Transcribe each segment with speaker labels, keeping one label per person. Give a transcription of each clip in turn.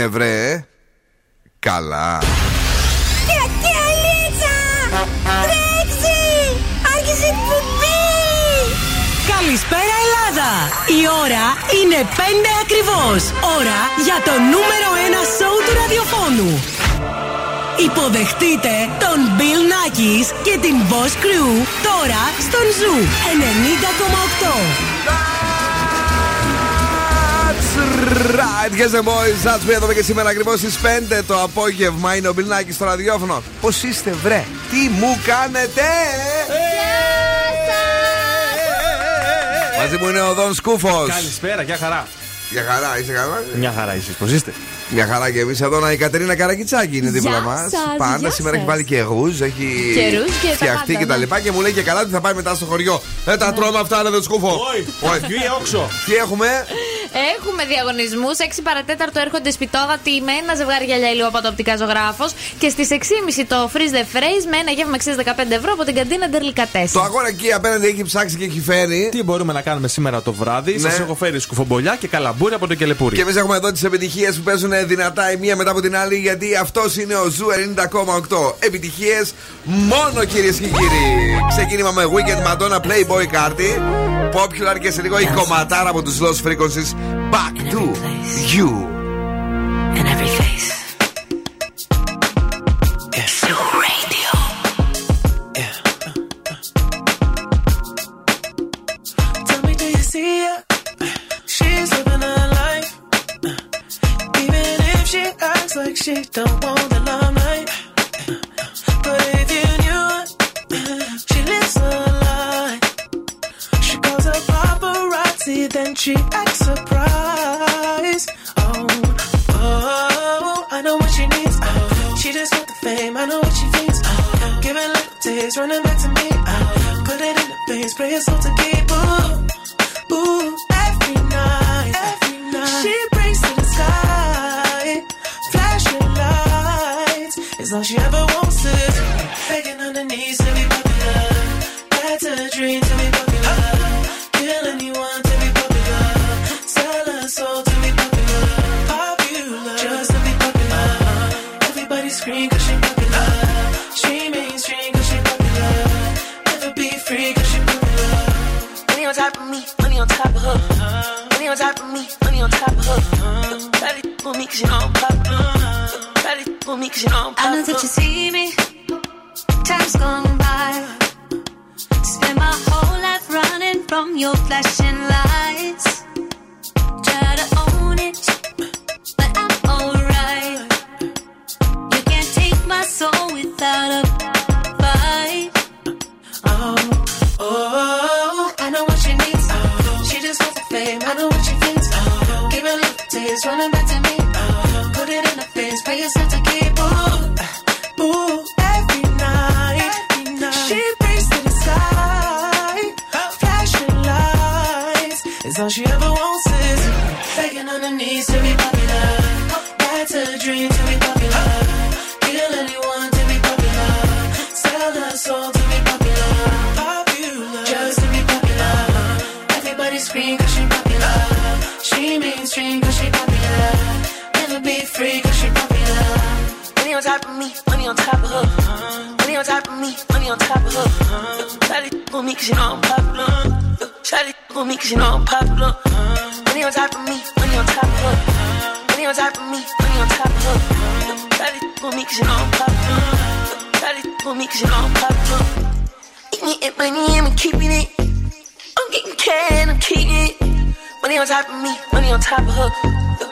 Speaker 1: είναι βρε. Καλά.
Speaker 2: Καλησπέρα Ελλάδα! Η ώρα είναι 5 ακριβώς. Ώρα για το νούμερο 1 σόου του ραδιοφώνου. Υποδεχτείτε τον Bill Nakis και την Boss Crew τώρα στον Zoo 90,8.
Speaker 1: Right, guys and boys, that's me εδώ και σήμερα ακριβώς στις 5 το απόγευμα. Είναι ο Μπιλνάκη στο ραδιόφωνο. Πώς είστε, βρε, τι μου κάνετε! Μαζί μου είναι ο Δον Σκούφος.
Speaker 3: Καλησπέρα, γεια χαρά.
Speaker 1: Για χαρά, είσαι καλά;
Speaker 3: Μια χαρά εσεί, πώς είστε;
Speaker 1: Μια χαρά και εμείς εδώ. Η Κατερίνα Καρακιτσάκη είναι δίπλα
Speaker 4: Γεια
Speaker 1: μας.
Speaker 4: σας,
Speaker 1: Πάντα
Speaker 4: γεια
Speaker 1: σήμερα έχει
Speaker 4: σας.
Speaker 1: βάλει και ρούζ, έχει
Speaker 4: Και ρούζ και τα
Speaker 1: φτιαχτεί
Speaker 4: πάντα,
Speaker 1: και τα
Speaker 4: ναι.
Speaker 1: λοιπά. Και μου λέει και καλά ότι θα πάει μετά στο χωριό. Δεν τα τρώμε αυτά, ρε, δεν σκούφο.
Speaker 3: Όχι,
Speaker 1: Όχι.
Speaker 3: τι όξο.
Speaker 1: Τι έχουμε,
Speaker 4: Έχουμε διαγωνισμούς. 6 παρά τέταρτο έρχονται σπιτόγατοι με ένα ζευγάρι γυαλιά ηλίου από το Οπτικά Ζωγράφος. Και στις 6.30 το freeze the phrase με ένα γεύμα αξίας 15 ευρώ από την καντίνα Ντερλικατέ.
Speaker 1: το αγόρα εκεί απέναντι έχει ψάξει και έχει φέρει.
Speaker 3: Τι μπορούμε να κάνουμε σήμερα το βράδυ.
Speaker 1: Ναι.
Speaker 3: Σας έχω φέρει κουτσομπολιά και καλαμπούρι από το κελεπούρι.
Speaker 1: Και εμείς έχουμε εδώ τις επιτυχίες που παίζουν δυνατά η μία μετά από την άλλη, γιατί αυτός είναι ο Zoo 90,8. Επιτυχίες μόνο κυρίες και κύριοι. Ξεκίνημα με Weeknd Madonna Playboi Carti. Popular και σε λίγο η κομματάρα από τους Lost Frequencies. Back to you.
Speaker 5: She don't want the limelight. But if you knew she lives a lie. She calls her paparazzi, then she acts surprised. Oh, oh, I know what she needs. Oh, she just want the fame. I know what she thinks. Oh, giving little days, running back to me. Oh, put it in the face, pray it's all to She ever wants to. Begging on her knees to be popular. That's a dream to be popular. Kill anyone to be popular. Sell her soul to be popular. Popular, just to be popular. Everybody scream cause she popular. She mainstream cause she popular. Never be free cause she popular. Money on top of me, money on top of her. Money on top of me, money on top of her. Daddy for me cause you know I'm popular. Daddy for me cause you know I'm
Speaker 6: I know that you see me. Time's gone by. Spend my whole life running from your flashing lights. Try to own it, but I'm alright. You can't take my soul without a fight.
Speaker 5: Oh, oh, I know what she needs. Oh, she just wants the fame. I know what she thinks. Oh, give her little taste, running back to me. All she ever wants is begging on her knees to be popular. That's a dream to be popular. Kill anyone to be popular. Sell her soul to be popular. Popular, just to be popular. Everybody scream cause she popular. She mainstream cause she popular. Never be free cause she popular. Money on top of me, money on top of her. Money on top of me, money on top of her. Shawty for me cause you know I'm popular. For me cause you know I'm popular. Money on top of me, money on top of her. Money on top of me, money on top of her. Shawty for me cause you know I'm popular. Shawty for me cause you know I'm popular. Eating it, money, I'm keeping it. I'm getting can, I'm keeping it. Money on top of me, money on top of her.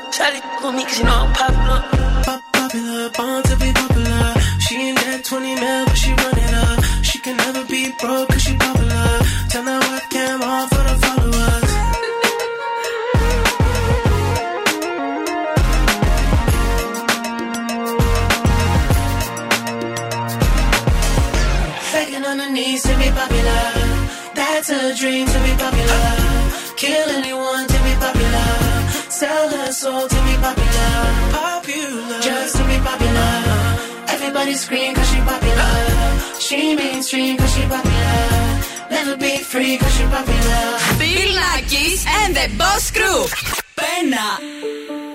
Speaker 5: Shawty for me cause you know I'm popular. Pop popular, born to be popular. She ain't that 20 mil, but she running up. She can never be broke cause she popular. Tell that to be popular. That's a dream to be popular. Kill anyone to be popular. Sell her soul to be popular. Popular. Just to be popular. Everybody scream cause she popular. She mainstream cause she popular. Never be free cause she popular.
Speaker 2: Bill Lakis and the Boss Crew.
Speaker 7: Pena.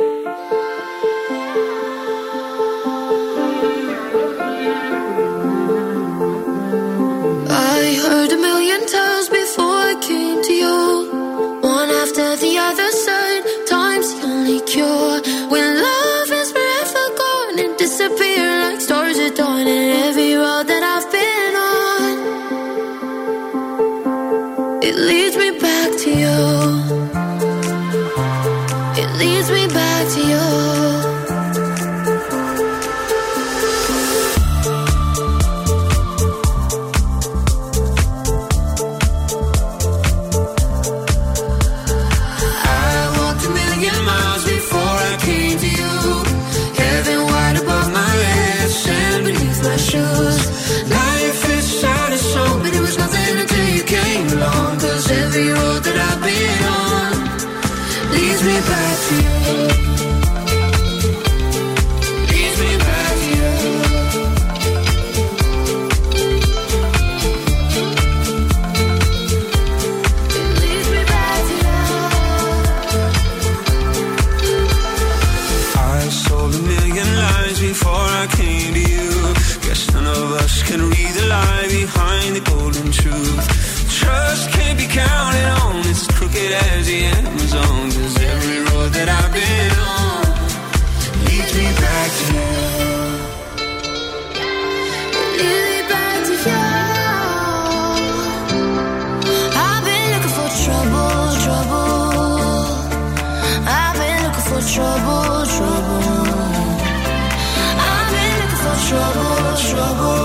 Speaker 7: for trouble, trouble. I've been looking for trouble, trouble.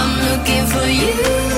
Speaker 7: I'm looking for you.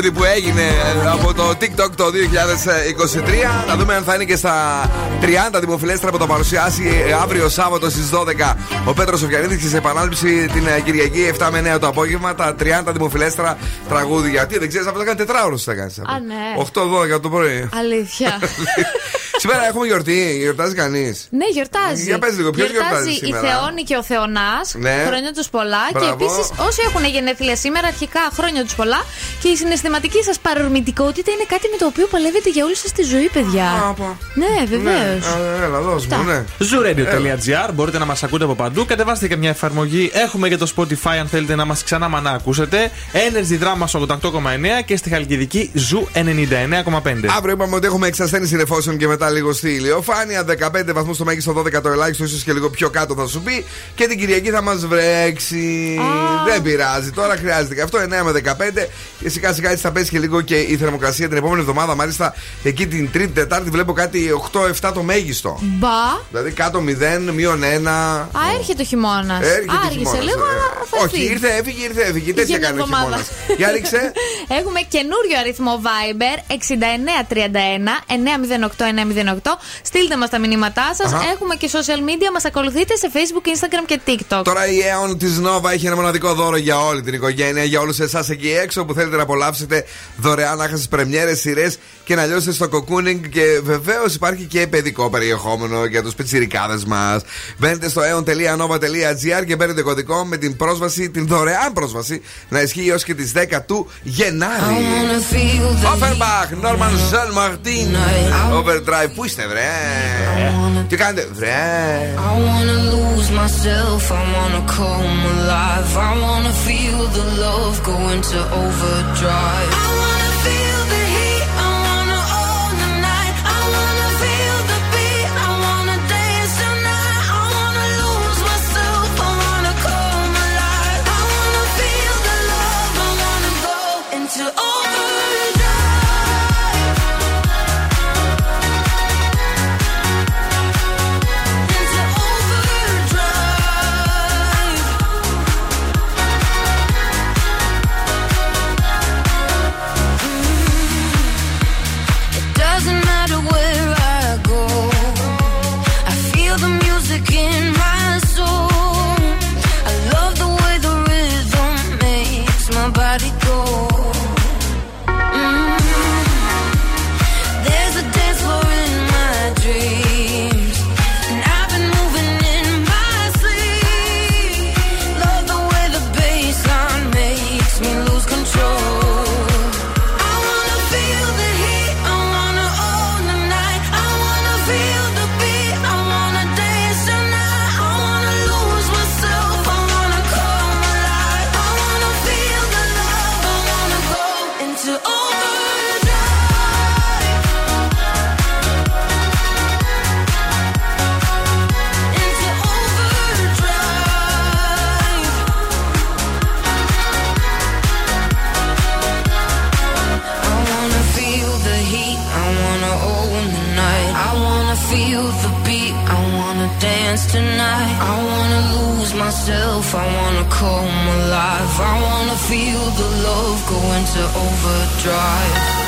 Speaker 1: Τραγούδι που έγινε ε, από το TikTok το 2023. Να δούμε αν θα είναι και στα 30 δημοφιλέστρα που θα παρουσιάσει ε, αύριο Σάββατο στις 12 ο Πέτρος Σοφιανίδης και σε επανάληψη την ε, Κυριακή 7 με 9 το απόγευμα. Τα 30 δημοφιλέστρα τραγούδια. Τι δεν ξέρεις, αυτό θα κάνει τετράωρος θα κάνεις.
Speaker 4: Α, ναι.
Speaker 1: 8-12 το πρωί.
Speaker 4: Αλήθεια.
Speaker 1: Σήμερα έχουμε γιορτή, γιορτάζει κανείς.
Speaker 4: ναι, γιορτάζει.
Speaker 1: Για πες λίγο, ποιος γιορτάζει
Speaker 4: η
Speaker 1: σήμερα;
Speaker 4: Θεόνη και ο Θεονάς.
Speaker 1: Ναι.
Speaker 4: Χρόνια τους πολλά.
Speaker 1: Μπράβο.
Speaker 4: Και επίσης όσοι έχουν γενέθλια σήμερα, αρχικά χρόνια τους πολλά. Και η συναισθηματική σας παρορμητικότητα είναι κάτι με το οποίο παλεύετε για όλη σας τη ζωή, παιδιά.
Speaker 1: Α, πα.
Speaker 4: Ναι, βεβαίως.
Speaker 1: Ναι, έλα, δώσ' μου, ναι.
Speaker 3: Zooradio.gr Μπορείτε να μας ακούτε από παντού. Κατεβάστε και μια εφαρμογή. Έχουμε και το Spotify αν θέλετε να μας ξανά μανά ακούσετε. Energy Drama 88,9 και στη Χαλκιδική Zoo 99,5.
Speaker 1: Αύριο είπαμε ότι έχουμε εξασθένηση νεφώσεων και μετά λίγο στη ηλιοφάνεια. 15 βαθμού το μέγιστο, 12 το ελάχιστο, ίσως και λίγο πιο κάτω θα σου πει. Και την Κυριακή θα μας βρέξει. Δεν πειράζει, τώρα χρειάζεται και αυτό 9 με 15. Και σιγά σιγά έτσι θα πέσει και λίγο και η θερμοκρασία την επόμενη εβδομάδα. Μάλιστα εκεί την Τρίτη, Τετάρτη βλέπω κάτι 8-7 το μέγιστο.
Speaker 4: Μπα.
Speaker 1: Δηλαδή κάτω 0, μείον 1.
Speaker 4: Α, έρχεται ο χειμώνας.
Speaker 1: Έρχεται
Speaker 4: Άργησε
Speaker 1: χειμώνας,
Speaker 4: λίγο,
Speaker 1: ε.
Speaker 4: αλλά θα
Speaker 1: Όχι,
Speaker 4: έρθει.
Speaker 1: ήρθε, έφυγε, ήρθε, έφυγε. Τέτοια
Speaker 4: Για μια
Speaker 1: κάνει ο
Speaker 4: εβδομάδα.
Speaker 1: χειμώνας; Για ρίξε.
Speaker 4: Έχουμε καινούριο αριθμό Viber 6931 908 908. Στείλτε μας τα μηνύματά σας.
Speaker 1: Αχα.
Speaker 4: Έχουμε και social media. Μας ακολουθείτε σε Facebook, Instagram και TikTok.
Speaker 1: Τώρα η Aeon της Nova έχει ένα μοναδικό δώρο για όλη την οικογένεια, για όλους εσάς εκεί έξω που θέλετε να απολαύσετε δωρεάν άχασε πρεμιέρες, σειρές και να λιώσετε στο cocooning. Και βεβαίως υπάρχει και παιδικό περιεχόμενο για τους πιτσιρικάδες μας. Μπαίνετε στο aeon.nova.gr και παίρνετε κωδικό με την πρόσβαση, την δωρεάν πρόσβαση να ισχύει έως και τις 10 του Γενάρη. Offenbach, Norman Jean Martin, Overdrive. Πού είστε, βρε; Τι κάνετε, βρε;
Speaker 6: I wanna lose myself, I wanna come alive. I wanna feel the love go into overdrive. I wanna come alive. I wanna feel the love go into overdrive.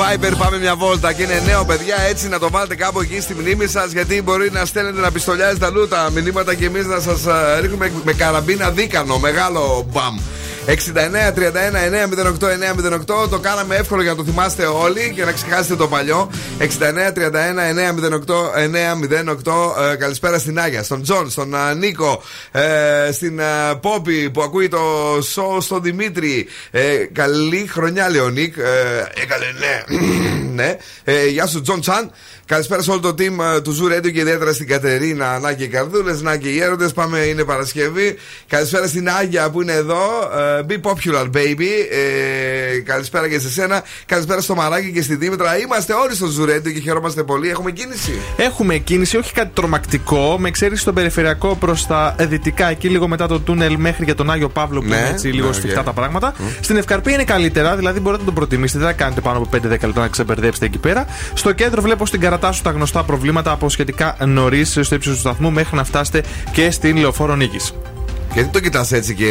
Speaker 1: Viber, πάμε μια βόλτα και είναι νέο παιδιά. Έτσι να το βάλετε κάπου εκεί στη μνήμη σας. Γιατί μπορεί να στέλνετε να πιστολιάζετε αλλού τα μηνύματα και εμείς να σας ρίχνουμε με καραμπίνα δίκανο. Μεγάλο μπαμ. 69 31 908 908 Το κάναμε εύκολο για να το θυμάστε όλοι και να ξεχάσετε το παλιό. 69 31 908 908 Ε, Καλησπέρα στην Άγια, στον Τζον, στον α, Νίκο, ε, στην ε, Πόπη που ακούει το σο στον Δημήτρη. Ε, καλή χρονιά, Λεωνίκ. Ε, Έκαλε ναι. ναι. Ε, γεια σου, Τζον Τσάν. Καλησπέρα σε όλο το team ε, του Zoo Radio και ιδιαίτερα στην Κατερίνα, να και οι καρδούλες, να και οι έρωτες. Πάμε, είναι Παρασκευή. Καλησπέρα στην Άγια που είναι εδώ. Ε, be popular, baby. Ε, καλησπέρα και σε σένα. Καλησπέρα στο Μαράκι και στη Δήμητρα. Είμαστε όλοι στο Zoo Radio και χαιρόμαστε πολύ. Έχουμε κίνηση.
Speaker 3: Έχουμε κίνηση, όχι κάτι τρομακτικό, με εξαίρεση στον περιφερειακό προς τα δυτικά, εκεί λίγο μετά το τούνελ μέχρι για τον Άγιο Παύλο που
Speaker 1: Ναι,
Speaker 3: είναι έτσι λίγο
Speaker 1: ναι,
Speaker 3: σφιχτά
Speaker 1: οκ.
Speaker 3: τα πράγματα. Στην Ευκαρπή είναι καλύτερα, δηλαδή μπορείτε να τον προτιμήσετε, δεν θα κάνετε πάνω από 5-10 λεπτά να ξεμπερδέψετε εκεί πέρα. Στο κέντρο βλέπω στην Καρατάσου τα γνωστά προβλήματα από σχετικά νωρίς στο ύψος του σταθμού μέχρι να φτάσετε και στην λεωφόρο Νίκης.
Speaker 1: Γιατί το κοιτάς έτσι και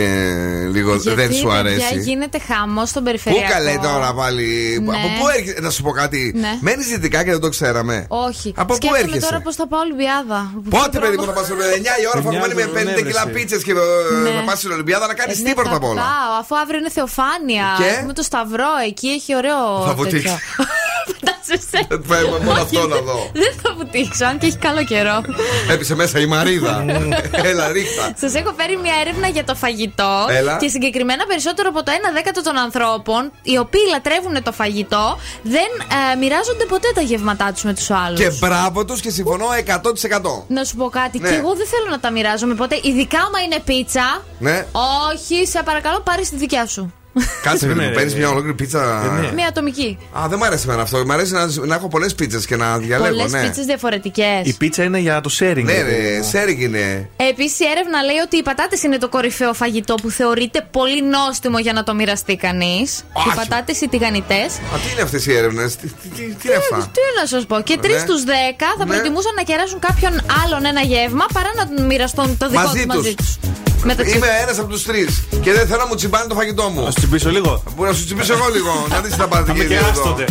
Speaker 1: λίγο
Speaker 4: Γιατί,
Speaker 1: δεν σου
Speaker 4: παιδιά,
Speaker 1: αρέσει;
Speaker 4: γίνεται χαμό στον
Speaker 1: Πού
Speaker 4: περιφερειακό.
Speaker 1: καλέ τώρα πάλι;
Speaker 4: Ναι.
Speaker 1: Από πού έρχεσαι, να σου πω κάτι.
Speaker 4: Ναι.
Speaker 1: Μένεις δυτικά και δεν το ξέραμε.
Speaker 4: Όχι.
Speaker 1: Από πού
Speaker 4: Σκέφτομαι
Speaker 1: έρχεσαι;
Speaker 4: τώρα πώς θα πάω Ολυμπιάδα.
Speaker 1: Πότε, παιδί μου, θα πας στην Ολυμπιάδα. 9 η ώρα θα
Speaker 3: Μια
Speaker 1: βγάλει με
Speaker 3: ζωή,
Speaker 1: 50
Speaker 3: ναι,
Speaker 1: κιλά
Speaker 3: βρε,
Speaker 1: πίτσες και θα-
Speaker 4: Ναι.
Speaker 1: θα πας στην Ολυμπιάδα να κάνεις
Speaker 4: Ε, ναι,
Speaker 1: τίποτα
Speaker 4: θα
Speaker 1: απ' όλα.
Speaker 4: πάω, αφού αύριο είναι Θεοφάνεια.
Speaker 1: Και;
Speaker 4: Έχουμε το Σταυρό εκεί, έχει ωραίο.
Speaker 1: Θα βουτήξει.
Speaker 4: τέτοιο. σε
Speaker 1: Φεύγουμε μόνο αυτό να δω.
Speaker 4: Δεν θα βουτήξω, αν και έχει καλό καιρό.
Speaker 1: Έπεισε μέσα η Μαρίδα. Έλα, ρίχτα.
Speaker 4: Σας έχω φέρει μια έρευνα για το φαγητό
Speaker 1: Έλα.
Speaker 4: και συγκεκριμένα περισσότερο από το 1 δέκατο των ανθρώπων οι οποίοι λατρεύουν το φαγητό δεν ε, μοιράζονται ποτέ τα γεύματά τους με τους άλλους.
Speaker 1: Και μπράβο τους και συμφωνώ 100%.
Speaker 4: Να σου πω κάτι,
Speaker 1: Ναι.
Speaker 4: και εγώ δεν θέλω να τα μοιράζομαι ποτέ, ειδικά άμα είναι πίτσα.
Speaker 1: Ναι.
Speaker 4: Όχι, σε παρακαλώ, πάρει τη δικιά σου.
Speaker 1: Κάτσε
Speaker 3: Ναι,
Speaker 1: με
Speaker 3: ναι,
Speaker 1: παίρνεις
Speaker 3: ναι.
Speaker 1: μια ολόκληρη πίτσα.
Speaker 3: ναι.
Speaker 4: Μια ατομική.
Speaker 1: Α, δεν μ' αρέσει εμένα αυτό. Μ' αρέσει να, να έχω πολλές πίτσες και να διαλέγω.
Speaker 4: Πολλές
Speaker 1: ναι.
Speaker 4: πίτσες διαφορετικές.
Speaker 3: Η πίτσα είναι για το sharing.
Speaker 1: Ναι,
Speaker 3: ρε
Speaker 1: ρε,
Speaker 3: παιδί μου.
Speaker 1: σέριγγ είναι.
Speaker 4: Επίσης, η έρευνα λέει ότι οι πατάτες είναι το κορυφαίο φαγητό που θεωρείται πολύ νόστιμο για να το μοιραστεί κανείς. Οι
Speaker 1: Άχι.
Speaker 4: πατάτες οι τηγανιτές.
Speaker 1: Α, τι είναι αυτές οι έρευνες, τι, τι, τι, τι είναι αυτά;
Speaker 4: Τι να σας πω. Και τρεις
Speaker 1: Ναι.
Speaker 4: στου δέκα θα
Speaker 1: Ναι.
Speaker 4: προτιμούσαν να κεράσουν κάποιον άλλον ένα γεύμα παρά να μοιραστούν το δικό
Speaker 1: Μαζί
Speaker 4: τους μαζί
Speaker 1: τους.
Speaker 4: τους. Μεταξύ
Speaker 1: Είμαι ένας από τους τρεις και δεν θέλω να μου τσιμπάνε το φαγητό μου.
Speaker 3: Να σου τσιμπήσω λίγο.
Speaker 1: Μπορεί να σου τσιμπήσω εγώ λίγο, να δει τι θα πάτε
Speaker 3: Θα με
Speaker 1: και
Speaker 3: κεράσετε.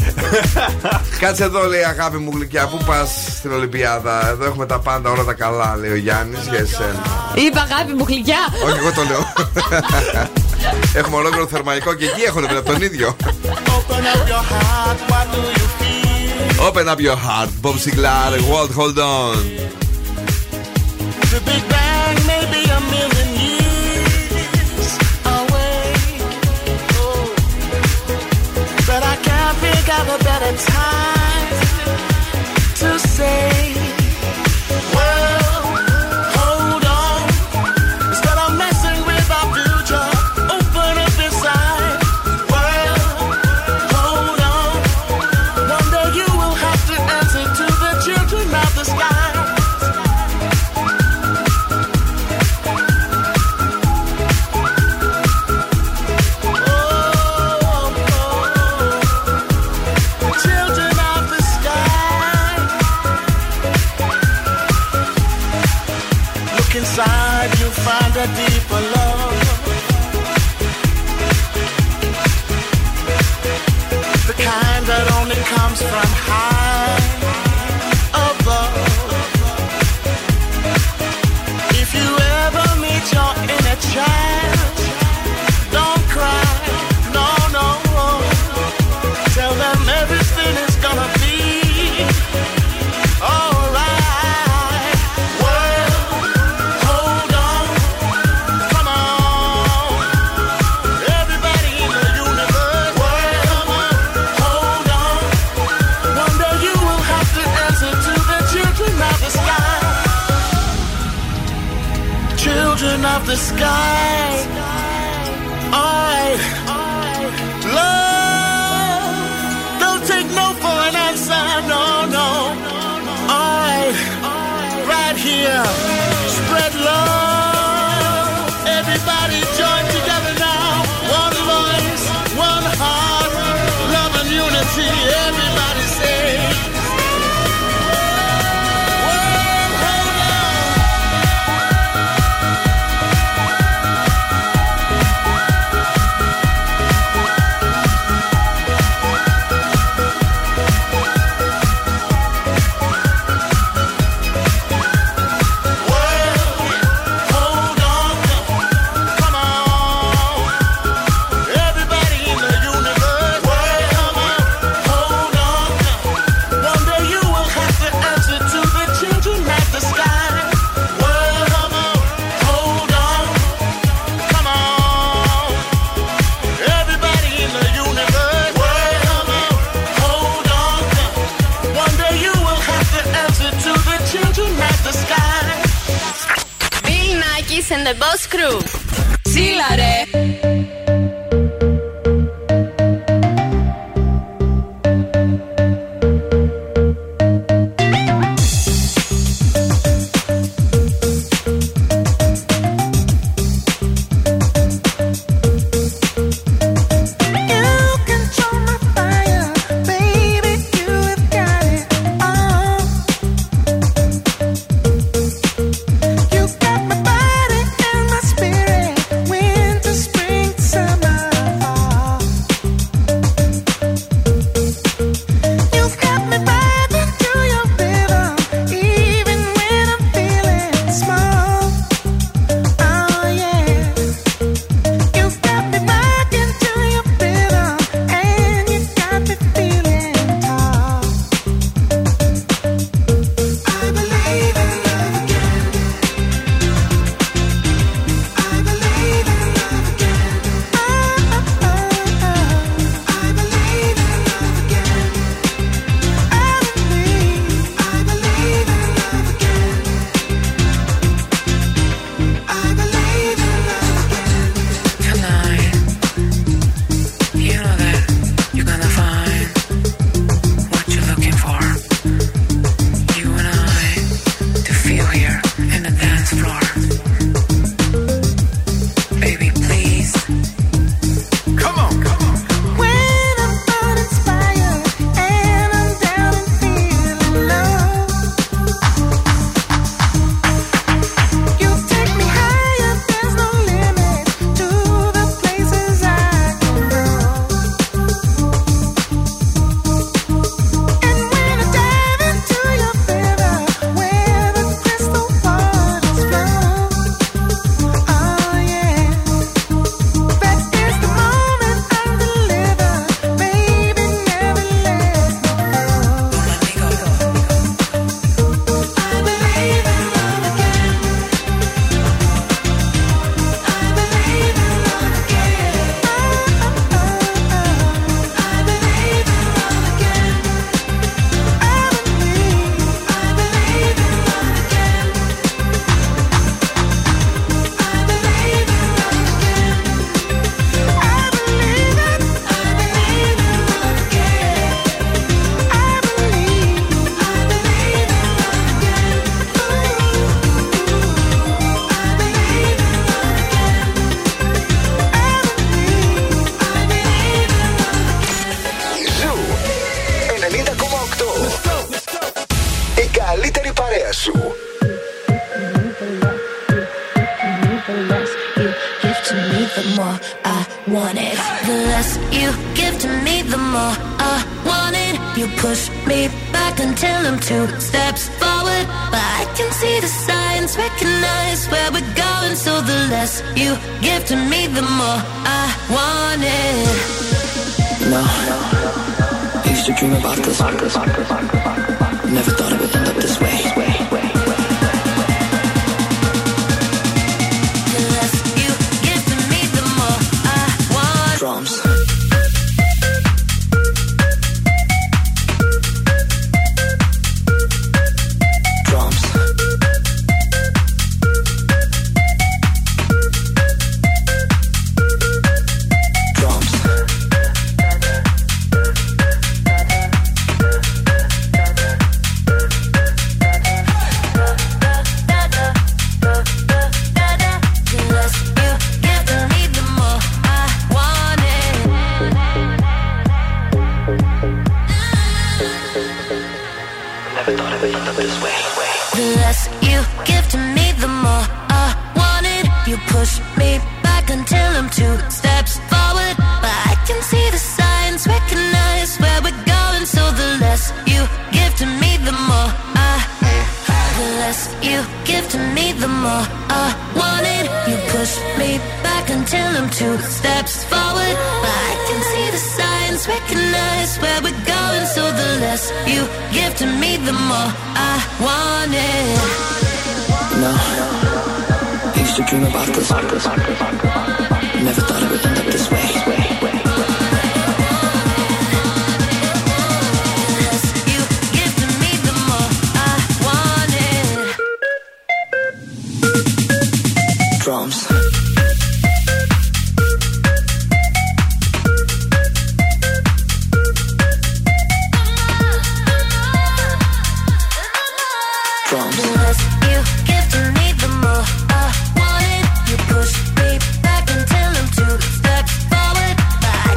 Speaker 1: Κάτσε εδώ, λέει αγάπη μου γλυκιά. Πού πας στην Ολυμπιάδα; Εδώ έχουμε τα πάντα, όλα τα καλά, λέει ο Γιάννης για εσένα.
Speaker 4: Είπα αγάπη μου γλυκιά.
Speaker 1: Όχι, εγώ το λέω. έχουμε ολόκληρο θερμαϊκό και εκεί έχουν από τον ίδιο.
Speaker 8: Open up your heart, what do you feel?
Speaker 1: Open up your heart, Bob Sinclair, World Hold On.
Speaker 8: have a better time.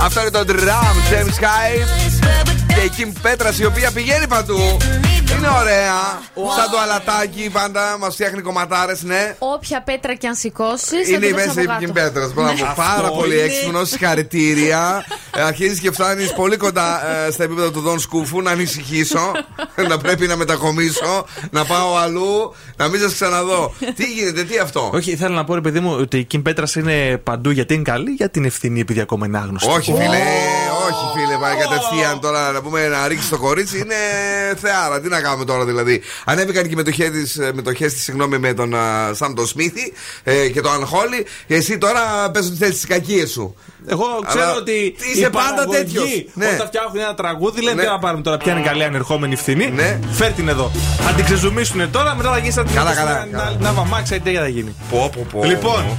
Speaker 1: Αυτό είναι το drum, James Sky
Speaker 6: is where we're
Speaker 1: και η Kim Πέτρας η οποία πηγαίνει παντού. Είναι ωραία. Σαν το αλατάκι πάντα μας φτιάχνει κομματάρες, ναι.
Speaker 4: Όποια πέτρα και αν σηκώσει.
Speaker 1: Είναι η μέση η Kim Πέτρας. Μπράβο. Πάρα πολύ
Speaker 3: είναι.
Speaker 1: έξυπνος. Συγχαρητήρια. Ε, Αρχίζεις και φτάνεις πολύ κοντά ε, στα επίπεδα του Δον Σκούφου. Να ανησυχήσω. να πρέπει να μετακομίσω. Να πάω αλλού. Να μην σας ξαναδώ. Τι γίνεται, τι αυτό;
Speaker 3: Όχι, ήθελα να πω, ρε παιδί μου, ότι η Kim Πέτρας είναι παντού γιατί είναι καλή, για την ευθυνή επειδή ακόμα είναι άγνωστη.
Speaker 1: Όχι, φίλε, όχι, φίλε. Πάει κατευθείαν τώρα να πούμε να ρίξει το κορίτσι. Είναι θεάρα. Τι να κάνουμε τώρα δηλαδή. Ανέβηκαν και οι μετοχές της, μετοχές της, συγγνώμη, με τον α, Σαμ τον Σμίθι ε, και τον Ανχόλη. Και εσύ τώρα πες ότι θέλεις τις κακίες σου.
Speaker 3: Εγώ ξέρω
Speaker 1: Αλλά
Speaker 3: ότι.
Speaker 1: είσαι
Speaker 3: η
Speaker 1: πάντα
Speaker 3: παραγωγή,
Speaker 1: τέτοιος. Ναι.
Speaker 3: Όταν φτιάχνουν ένα τραγούδι, λένε
Speaker 1: Ναι.
Speaker 3: τι να πάρουμε τώρα, ποια είναι η καλή ανερχόμενη ευθύνη.
Speaker 1: Ναι.
Speaker 3: Φέρ την εδώ. Θα την ξεζουμίσουν τώρα, μετά θα γίνει σαν την
Speaker 1: Καλά,
Speaker 3: να-
Speaker 1: καλά,
Speaker 3: να-
Speaker 1: καλά.
Speaker 3: Να βαμάξει, τι θα γίνει.
Speaker 1: Πω, πω, πω.
Speaker 3: Λοιπόν,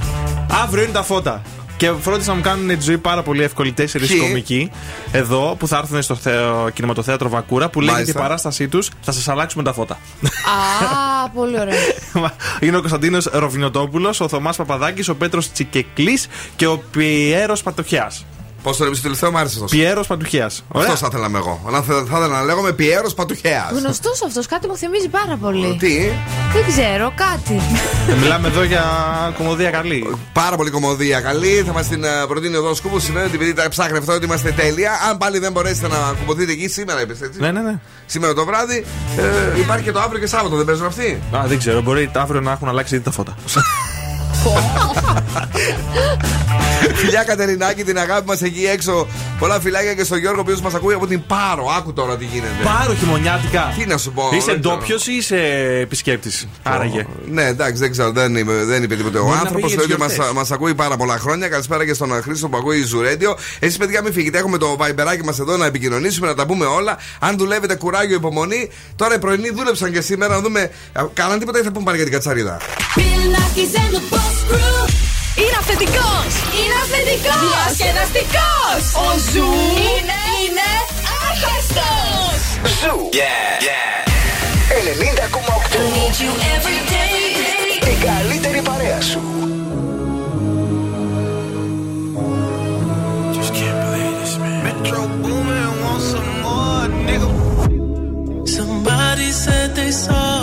Speaker 3: αύριο είναι τα φώτα. Και φρόντισα να μου κάνουν τη ζωή πάρα πολύ εύκολη τέσσερις
Speaker 1: Ποιοι;
Speaker 3: κομικοί εδώ που θα έρθουν στο θεο- κινηματοθέατρο Βακούρα που λέγεται η
Speaker 1: Μάλιστα.
Speaker 3: παράστασή τους Θα σας αλλάξουμε τα φώτα.
Speaker 4: Α, πολύ ωραία.
Speaker 3: Είναι ο Κωνσταντίνος Ροβινοτόπουλος, ο Θωμάς Παπαδάκης, ο Πέτρος Τσικεκλής και ο Πιέρος Πατοχιάς.
Speaker 1: Πώς το λέμε στο τελευταίο, μου άρεσε αυτό.
Speaker 3: Πιέρος Πατουχιά.
Speaker 1: Αυτός θα ήθελα να είμαι εγώ. Να θε- θα ήθελα να λέγομαι Πιέρος Πατουχέας.
Speaker 4: Γνωστός αυτός, κάτι μου θυμίζει πάρα πολύ.
Speaker 1: Τι,
Speaker 4: Δεν ξέρω, κάτι.
Speaker 3: Μιλάμε εδώ για κομμωδία καλή.
Speaker 1: πάρα πολύ κομμωδία καλή. Θα μας την ε, προτείνει εδώ ο Σκούπο. Σημαίνει ότι επειδή τα ψάχνει αυτό ότι είμαστε τέλεια. Αν πάλι δεν μπορέσετε να κουμποθείτε εκεί σήμερα, είπες έτσι.
Speaker 3: Ναι, ναι, ναι.
Speaker 1: Σήμερα το βράδυ ε, υπάρχει και το αύριο και Σάββατο, δεν παίζουν αυτοί;
Speaker 3: Α, δεν ξέρω, μπορεί αύριο να έχουν αλλάξει ήδη τα φώτα.
Speaker 1: Φιλιά Κατερινάκη, την αγάπη μας εκεί έξω. Πολλά φιλάκια και στον Γιώργο, ο οποίος μας ακούει από την Πάρο. Άκου τώρα τι γίνεται.
Speaker 3: Πάρω χειμωνιάτικα.
Speaker 1: Τι να σου πω.
Speaker 3: Είσαι
Speaker 1: δεν ξέρω.
Speaker 3: ντόπιος ή είσαι επισκέπτης; Άραγε.
Speaker 1: Ναι, εντάξει, δεν ξέρω, δεν είπε, δεν είπε τίποτε. Ο
Speaker 3: Μπορεί να
Speaker 1: άνθρωπος
Speaker 3: πήγε για τις
Speaker 1: μα
Speaker 3: γιορτές.
Speaker 1: μας ακούει πάρα πολλά χρόνια. Καλησπέρα και στον Χρήστο που ακούει η Ζουρέντιο. Εσείς, παιδιά, μην φύγετε. Έχουμε το βαϊμπεράκι μας εδώ να επικοινωνήσουμε, να τα πούμε όλα. Αν δουλεύετε κουράγιο, υπομονή. Τώρα οι πρωινοί δούλεψαν και σήμερα να δούμε. α, Κάναν τίποτα ή θα πούμε πάλι για την κατσαρίδα.
Speaker 2: Είναι αθλητικοί! Είναι αθλητικοί! Είναι αθλητικοί! Ο Ζου είναι είναι αθλητικοί!
Speaker 9: Ζου, Yeah! Yeah! Ελληνίδα, κummo, κτλ. Ελληνίδα,
Speaker 5: κummo, κτλ. Ελληνίδα, κummo, κτλ. Ελληνίδα, Somebody said they saw.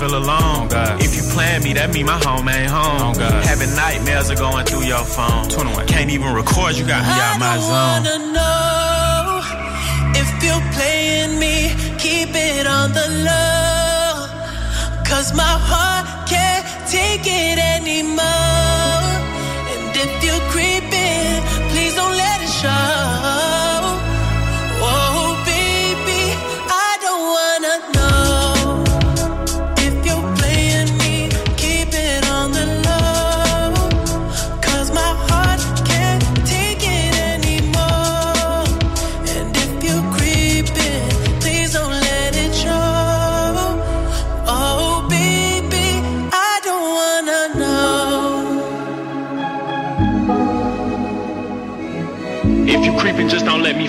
Speaker 5: feel alone. Oh, God. If you
Speaker 10: plan me, that mean my home ain't home. Oh, God. Having nightmares are going through your phone. 21. Can't even record, you got me out my zone.
Speaker 5: I wanna know if you're playing me, keep it on the low. Cause my heart can't take it anymore.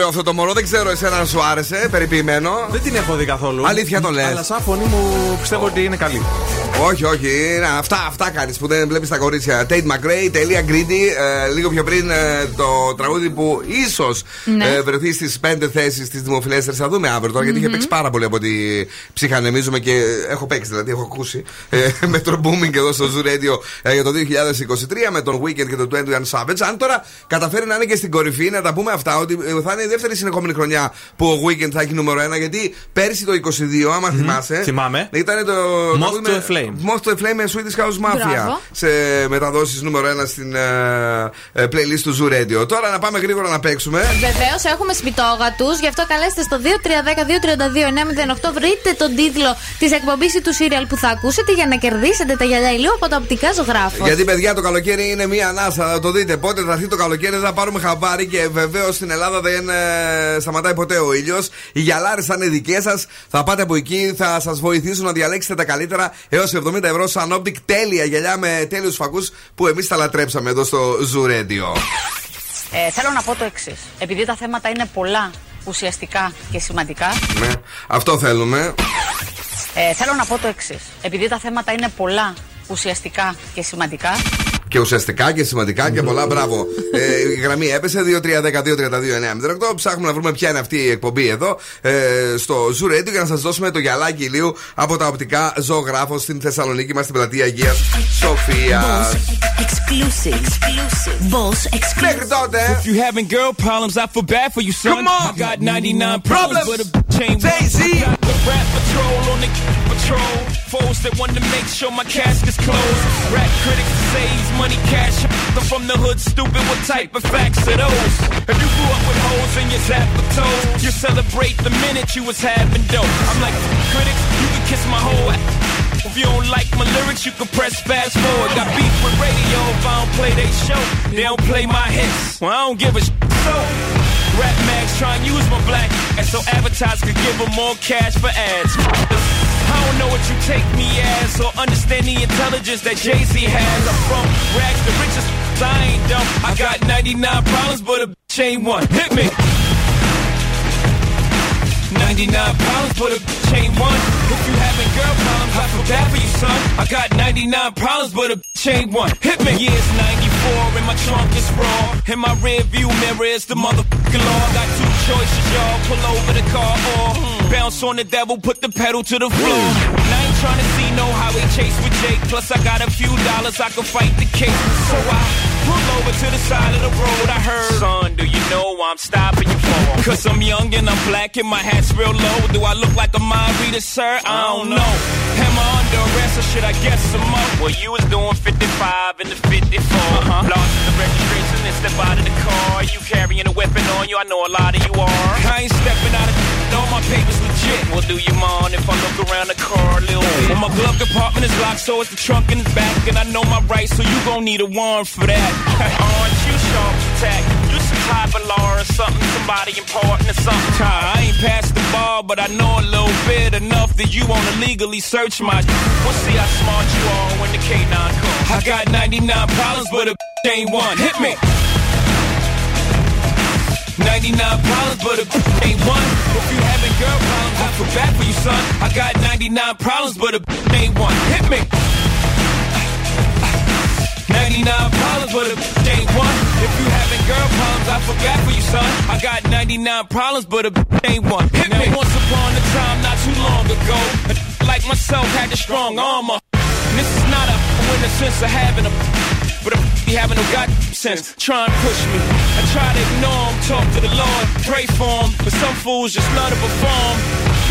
Speaker 1: ωραίο αυτό το μωρό. Δεν ξέρω εσένα αν σου άρεσε. Περιποιημένο.
Speaker 3: Δεν την έχω δει καθόλου.
Speaker 1: Αλήθεια το λες.
Speaker 3: Αλλά σαν φωνή μου πιστεύω ότι είναι καλή.
Speaker 1: Όχι, όχι. Είναι αυτά αυτά κάνεις που δεν βλέπεις τα κορίτσια. Tate McRae, τελεία Greedy. Ε, λίγο πιο πριν ε, το τραγούδι που ίσως
Speaker 4: Ναι.
Speaker 1: ε, βρεθεί στις πέντε θέσεις της δημοφιλέστερης. Θα δούμε αύριο τώρα, γιατί είχε παίξει πάρα πολύ από ό,τι ψυχανεμίζουμε και έχω παίξει, δηλαδή έχω ακούσει. Ε, με τον Booming εδώ στο Zoo Radio ε, για το 2023 με τον Weekend και τον 21 Savage. Αν τώρα καταφέρει να είναι και στην κορυφή, να τα πούμε αυτά, ότι ε, θα είναι η δεύτερη συνεχόμενη χρονιά που ο Weekend θα έχει νούμερο 1. Γιατί πέρσι το 22, άμα θυμάσαι.
Speaker 3: Θυμάμαι.
Speaker 1: Ήταν το.
Speaker 3: Moth
Speaker 1: τραγούδι
Speaker 3: to
Speaker 1: με-
Speaker 3: a Flame.
Speaker 1: Moth to a Flame με Swedish House Mafia.
Speaker 4: Μπράβο.
Speaker 1: Σε μεταδόσεις νούμερο 1 στην ε, ε, playlist του Zoo Radio. Τώρα να πάμε γρήγορα να παίξουμε.
Speaker 4: Βεβαίως έχουμε σπιτόγατου, γι' αυτό καλέστε στο 2310-232-908. Βρείτε τον τίτλο της εκπομπής ή του σύριαλ που θα ακούσετε για να κερδίσετε τα γυαλιά ηλίου από τα οπτικά ζωγράφος.
Speaker 1: Γιατί, παιδιά, το καλοκαίρι είναι μία ανάσα. Θα το δείτε. Πότε θα έρθει το καλοκαίρι, δεν θα πάρουμε χαμπάρι και βεβαίως στην Ελλάδα δεν ε, σταματάει ποτέ ο ήλιος. Οι γυαλάρες θα είναι δικές σας. Θα πάτε από εκεί, θα σας βοηθήσουν να διαλέξετε τα καλύτερα έως 70 ευρώ σαν Optic τέλεια γυαλιά με τέλειους φακούς που εμείς τα λατρέψαμε εδώ στο Zoo Radio.
Speaker 11: Ε, θέλω να πω το εξής. Επειδή τα θέματα είναι πολλά, ουσιαστικά και σημαντικά,
Speaker 1: Ναι, αυτό θέλουμε.
Speaker 11: ε, θέλω να πω το εξής. Επειδή τα θέματα είναι πολλά, ουσιαστικά και σημαντικά,
Speaker 1: Και ουσιαστικά και σημαντικά και πολλά. Μπράβο. Ε, η γραμμή έπεσε 2-3-12-32-9-08. Ψάχνουμε να βρούμε ποια είναι αυτή η εκπομπή εδώ ε, στο Zoo Radio για να σας δώσουμε το γυαλάκι ηλίου από τα οπτικά ζωγράφο στην Θεσσαλονίκη μα στην πλατεία Αγίας Σοφίας.
Speaker 12: Exclusive. Exclusive. Boss exclusive.
Speaker 1: Μέχρι τότε.
Speaker 13: If you having girl problems, I feel bad for you, son.
Speaker 1: Come on.
Speaker 13: I got 99 problems,
Speaker 1: Problems.
Speaker 13: but a bitch ain't one.
Speaker 1: Jay-Z.
Speaker 13: I got the rap patrol on the patrol. Foes that want to make sure my cask is closed. Rap critics say he's money cash. I'm from the hood, stupid. What type of facts are those? If you grew up with hoes in your zap toes, you celebrate the minute you was having dope. I'm like, critics, you can kiss my whole ass. If you don't like my lyrics, you can press fast forward. Got beef with radio if I don't play they show. They don't play my hits. Well, I don't give a sh- so. Rap mags try and use my black and so advertisers could give them more cash for ads. I don't know what you take me as or understand the intelligence that Jay-Z has. I'm from rags to riches, I ain't dumb. I got 99 problems, but a bitch ain't one. Hit me. 99 problems, but a bitch ain't one. If you having girl problems, I feel bad for you, son. I got 99 problems, but a bitch ain't one. Hit me. Yeah, it's 94 and my trunk is raw. In my rear view mirror is the motherfucking law. I got two choices, y'all. Pull over the car or bounce on the devil, put the pedal to the floor. And I ain't trying to see no highway chase with Jake. Plus, I got a few dollars, I can fight the case. So I pull over to the side of the road. I heard, son, do you know I'm stopping you for? Cause I'm young and I'm black and my hat's real low. Do I look like a mind reader, sir? I don't know. Am I under arrest or should I guess some more? Well, you was doing 55 in the 54. Uh-huh. Lost the registration and step out of the car. You carrying a weapon on you, I know a lot of you are. I ain't stepping out of my papers legit. Well, do you mind if I look around the car a little bit? Well, my glove compartment is locked, so it's the trunk in the back. And I know my rights, so you gon' need a warrant for that. Aren't you sharp attack? You some type of law or something, somebody important or something. I ain't past the bar, but I know a little bit enough that you wanna legally search my. We'll see how smart you are when the K9 comes. I got 99 problems, but a ain't one. Hit me. 99 problems, but a ain't one. If you having girl problems, I feel bad for you, son. I got 99 problems, but a ain't one. Hit me. 99 problems, but a ain't one. If you having girl problems, I feel bad for you, son. I got 99 problems, but a ain't one. Hit me. Once upon a time, not too long ago, a like myself had the strong armor. This is not a in the sense of having a but he having no god try and push me. I try to ignore him, talk to the Lord, pray for him. But some fools just love to perform.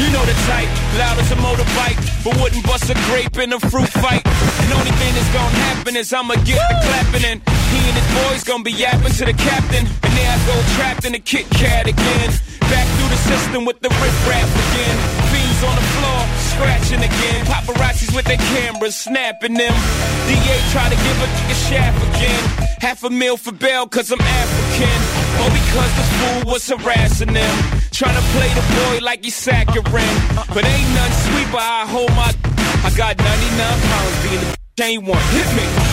Speaker 13: You know the type, loud as a motorbike, but wouldn't bust a grape in a fruit fight. And only thing that's gonna happen is I'ma get the clapping and he and his boys gonna be yapping to the captain. And there I go trapped in a Kit Kat again. Back through the system with the rip rap again. Fiends on the floor, scratching again. Paparazzis with their cameras, snapping them. DA try to give a nigga shaft again. Half a meal for bail, cause I'm African. Or because the fool was harassing them. Trying to play the boy like he's saccharine. But ain't none sweet, but I hold my. I got 99 pounds being the ain't one. Hit me.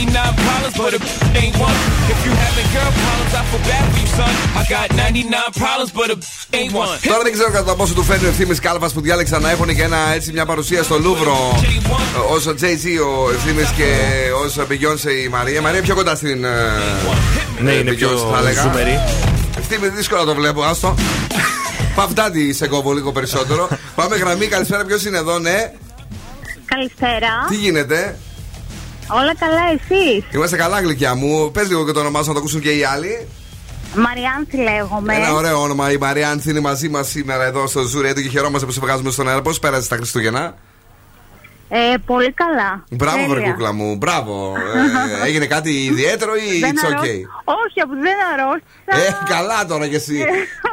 Speaker 13: 99 99 problems, but a ain't one. If you having girl problems, I feel bad for you, son. I got 99 problems, but a ain't one.
Speaker 1: Τώρα δεν ξέρω κατά πόσο του φέρνει ο ευθύνη Κάλβας που διάλεξαν να έχουν και ένα, έτσι, μια παρουσία στο Λούβρο ως Jay-Z ο ευθύνη και ως Beyoncé η Μαρία. Η Μαρία πιο κοντά στην. ε,
Speaker 3: Ναι,
Speaker 1: ε,
Speaker 3: είναι πιο
Speaker 1: Beyoncé, θα έλεγα.
Speaker 3: ζουμερή.
Speaker 1: Ευθύνη δύσκολα το βλέπω, άστο. Παυτάτη σε κόβω λίγο περισσότερο. Πάμε γραμμή, καλησπέρα, ποιος είναι εδώ, ναι.
Speaker 14: Καλησπέρα.
Speaker 1: Τι γίνεται,
Speaker 14: Όλα καλά, εσείς;
Speaker 1: Είμαστε καλά, γλυκιά μου. Πες λίγο και το όνομά σου να το ακούσουν και οι άλλοι.
Speaker 14: Μαριάνθη λέγομαι.
Speaker 1: Ένα ωραίο όνομα. Η Μαριάνθη είναι μαζί μας σήμερα εδώ στο Zoo Radio και χαιρόμαστε που σε βγάζουμε στον αέρα. Πώς πέρασε τα Χριστούγεννα;
Speaker 14: Ε, πολύ καλά.
Speaker 1: Μπράβο,
Speaker 14: Τέλεια.
Speaker 1: βρε κούκλα μου. Μπράβο. Ε, έγινε κάτι ιδιαίτερο ή
Speaker 14: Δεν
Speaker 1: it's
Speaker 14: αρρώ-
Speaker 1: okay;
Speaker 14: Όχι, αφού δεν αρρώστησα.
Speaker 1: Ε, καλά τώρα κι εσύ.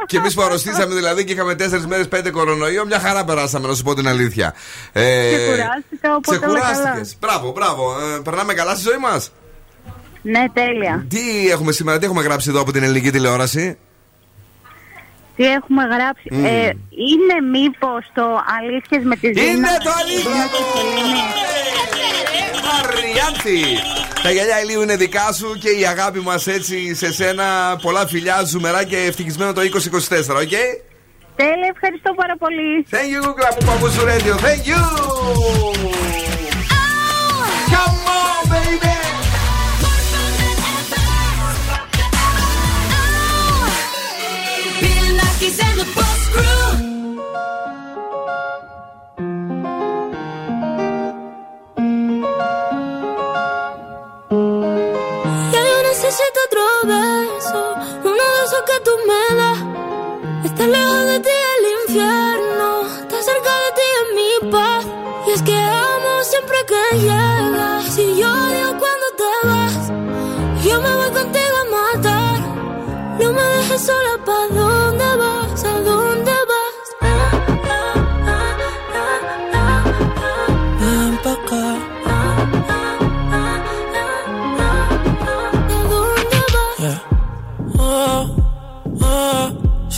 Speaker 1: και εμείς που αρρωστήσαμε δηλαδή και είχαμε τέσσερις μέρες πέντε κορονοϊό, μια χαρά περάσαμε, να σου πω την αλήθεια. Ε,
Speaker 14: Ξεκουράστηκα, οπότε όλα καλά.
Speaker 1: Ξεκουράστηκες. Μπράβο, μπράβο. Ε, περνάμε καλά στη ζωή μας;
Speaker 14: Ναι, τέλεια.
Speaker 1: Τι έχουμε σήμερα, τι έχουμε γράψει εδώ από την ελληνική τηλεόραση;
Speaker 14: Τι έχουμε γράψει.
Speaker 1: Μμμ.
Speaker 14: Ε, είναι μήπως το αλήθειες με τη Ζήνα.
Speaker 1: Είναι το αλήθεια! Μαριάνθη! Τα γυαλιά ηλίου είναι δικά σου και η αγάπη μας έτσι σε σένα. Πολλά φιλιά, ζουμερά και ευτυχισμένο το 2024, οκ;
Speaker 14: Τέλεια, ευχαριστώ πάρα πολύ.
Speaker 1: Thank you, Google, από Παππούς Radio. Thank you! Come on, baby!
Speaker 15: Y yo necesito otro beso. Uno de esos que tú me das. Está lejos de ti el infierno. Está cerca de ti en mi paz. Y es que amo siempre que llegas. Si lloras cuando te vas, yo me voy contigo a matar. No me dejes sola
Speaker 16: para.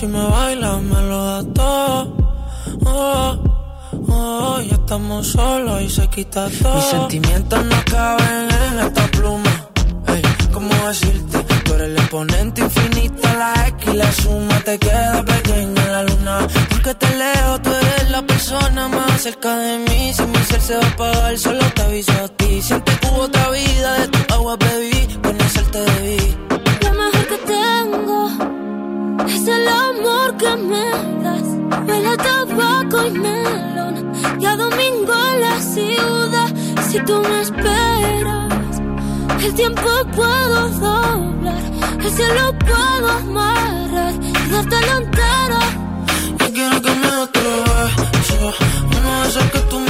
Speaker 16: Si me bailas me lo das todo. Oh, oh, ya estamos solos y se quita todo. Mis sentimientos no caben en esta pluma. Ey, ¿cómo decirte? Tú eres el exponente infinito, la X y la suma te queda pequeña en la luna. Porque te leo, tú eres la persona más cerca de mí. Si mi ser se va a apagar, solo te aviso a ti. Siente que hubo otra vida, de tu agua bebí, conocerte debí.
Speaker 15: Lo mejor que tengo es el amor que me das. Huele a tabaco y melón y a domingo en la ciudad. Si tú me esperas, el tiempo puedo doblar, el cielo puedo amarrar y dártelo entero.
Speaker 16: Yo quiero que me otro beso, uno de que tú me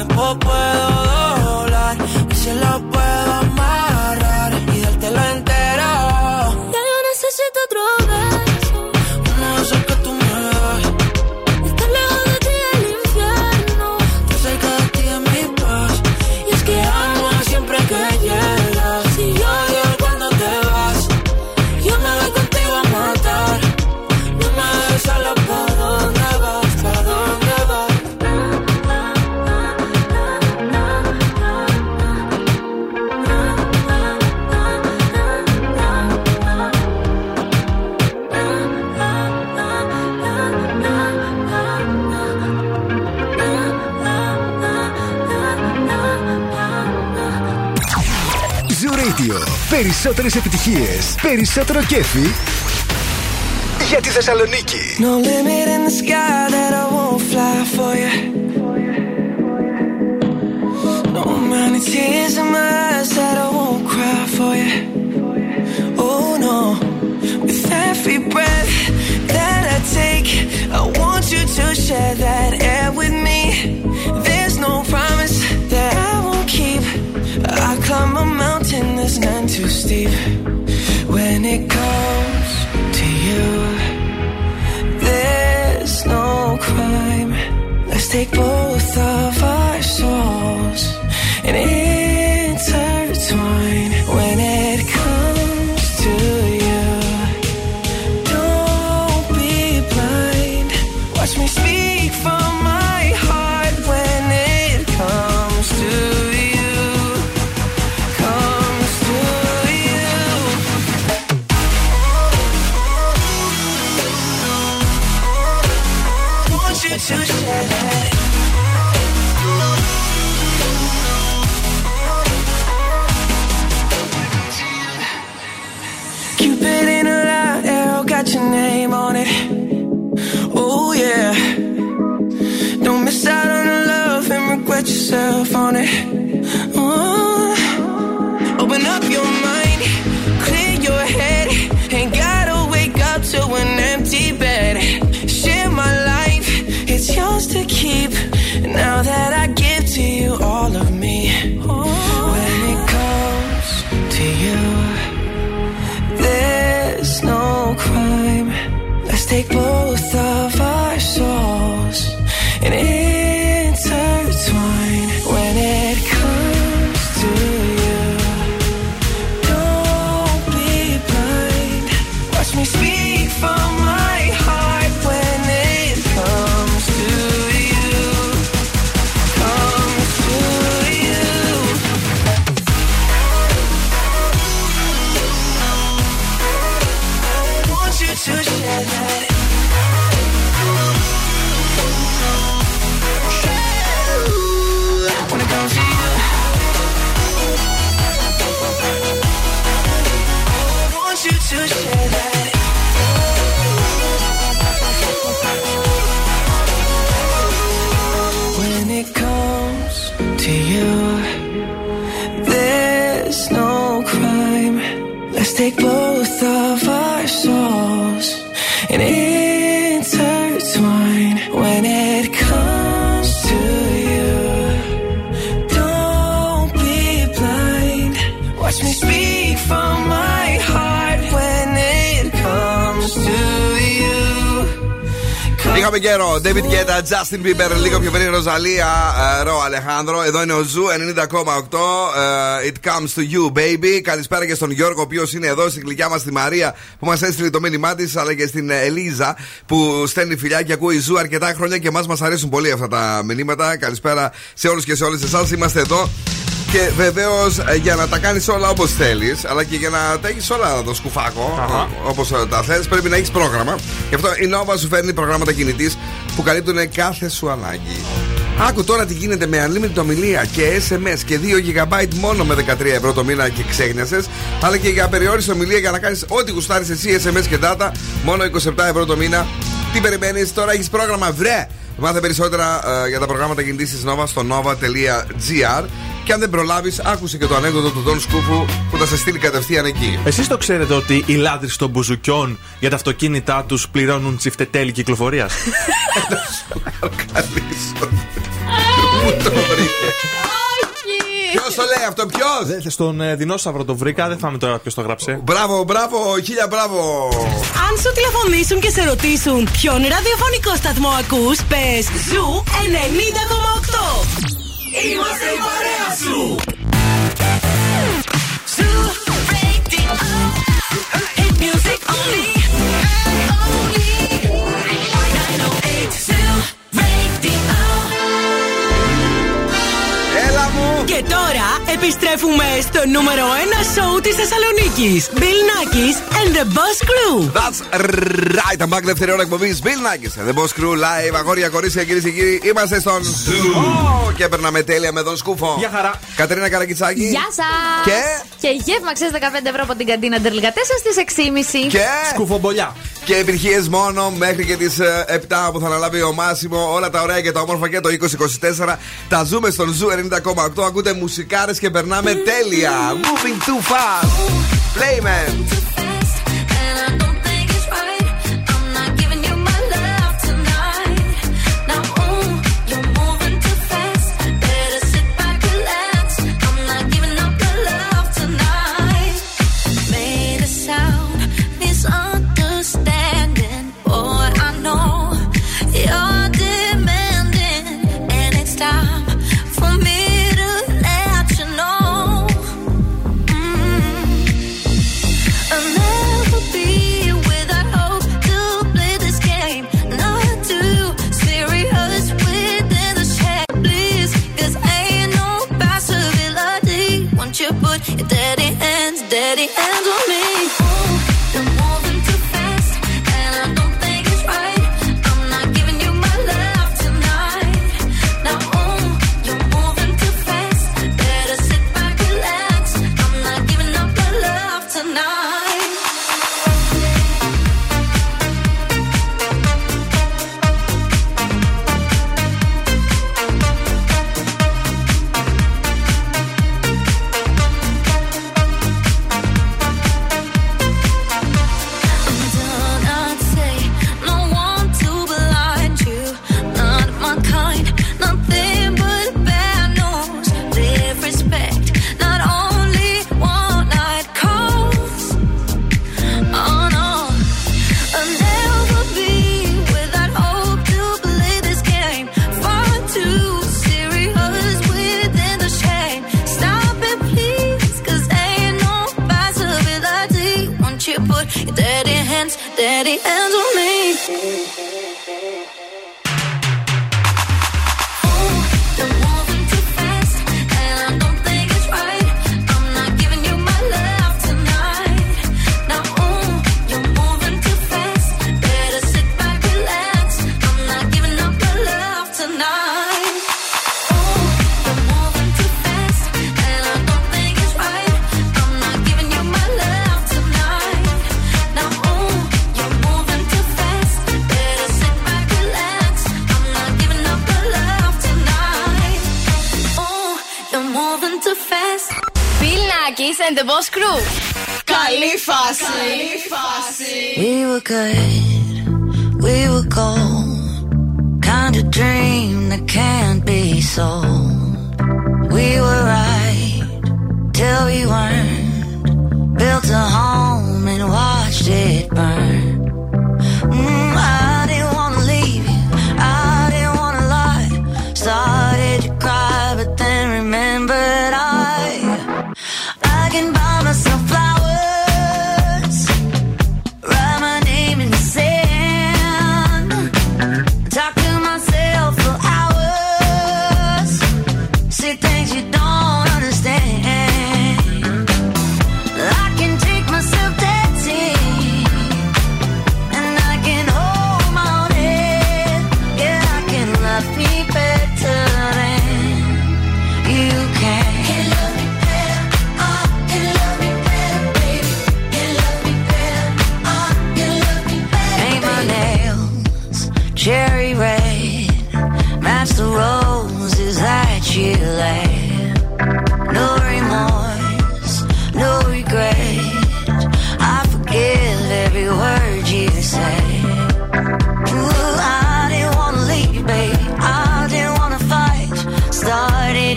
Speaker 16: tiempo puedo
Speaker 9: περισσότερες επιτυχίες, περισσότερο κέφι για τη Θεσσαλονίκη.
Speaker 16: No limit in the sky that I won't fly for you. No many tears in my eyes that I won't cry for you. Oh no, with every breath that I take, I want you to share that air with me. Steep. When it comes to you, there's no crime. Let's take both of our souls and Now that I
Speaker 1: Είχαμε καιρό. David Guetta, Justin Bieber, λίγο πιο πριν Rosalía, ε, Rauw Alejandro. Εδώ είναι ο Zoo 90,8. ε, It comes to you, baby. Καλησπέρα και στον Γιώργο, ο οποίος είναι εδώ στην γλυκιά μας τη Μαρία που μας έστειλε το μήνυμά της, αλλά και στην Ελίζα που στέλνει φιλιά και ακούει Zoo αρκετά χρόνια και εμάς μας αρέσουν πολύ αυτά τα μηνύματα. Καλησπέρα σε όλους και σε όλες εσάς. Είμαστε εδώ. Και βεβαίως για να τα κάνεις όλα όπως θέλεις, αλλά και για να τα έχεις όλα το σκουφάκο όπως τα θέλει, πρέπει να έχεις πρόγραμμα. Γι' αυτό η Nova σου φέρνει προγράμματα κινητής που καλύπτουν κάθε σου ανάγκη. Άκου τώρα τι γίνεται με unlimited ομιλία και SMS και 2 GB μόνο με 13 ευρώ το μήνα και ξέχνιασε, αλλά και για περιόριστη ομιλία για να κάνεις ό,τι γουστάρεις εσύ, SMS και data, μόνο 27 ευρώ το μήνα. Τι περιμένεις, τώρα έχεις πρόγραμμα, βρε! Μάθε περισσότερα ε, για τα προγράμματα κινητή τη Nova στο nova.gr και αν δεν προλάβεις, άκουσε και το ανέκδοτο του Δον Σκούφου που θα σε στείλει κατευθείαν εκεί.
Speaker 3: Εσείς το ξέρετε ότι οι λάτρεις των μπουζουκιών για τα αυτοκίνητά τους πληρώνουν τσιφτετέλη κυκλοφορίας;
Speaker 1: Πού το βρήκες; Ποιος το λέει αυτό, ποιος!
Speaker 3: Στον ε, δεινόσαυρο το βρήκα, δεν θυμάμαι τώρα ποιος το έγραψε.
Speaker 1: Μπράβο, μπράβο, χίλια μπράβο!
Speaker 12: Αν σου τηλεφωνήσουν και σε ρωτήσουν ποιον ραδιοφωνικό σταθμό ακούς, πες Zoo 90,8.
Speaker 5: Είμαστε η παρέα σου.
Speaker 12: Zoo Radio. Hit music only. Only. Και τώρα επιστρέφουμε στο νούμερο 1 σόου της Θεσσαλονίκης. Bill Nakis and the Boss Crew.
Speaker 1: That's right. I'm back δεύτερη ώρα εκπομπής. Bill Nakis and the Boss Crew live. Αγόρια, κορίτσια, κυρίες και κύριοι. Είμαστε στον Zoo. Και περνάμε τέλεια με τον Σκούφο.
Speaker 3: Γεια χαρά.
Speaker 1: Κατερίνα Καρακιτσάκη.
Speaker 4: Γεια σας.
Speaker 1: Και.
Speaker 4: Και γεύμα ξέρεις 15 ευρώ από την καντίνα Ντερλικατέσσα στις 6.30.
Speaker 1: Και.
Speaker 3: Σκουφομπολιά.
Speaker 1: Και επιτυχίες μόνο μέχρι και τις ε, 7 που θα αναλάβει ο Μάσιμο. Όλα τα ωραία και τα όμορφα και το 2024. Τα ζούμε στον Zoo 90,8. Ακούτε ακούγονται μουσικάρες και περνάμε τέλεια. Moving too fast. Playman.
Speaker 6: somebody else good.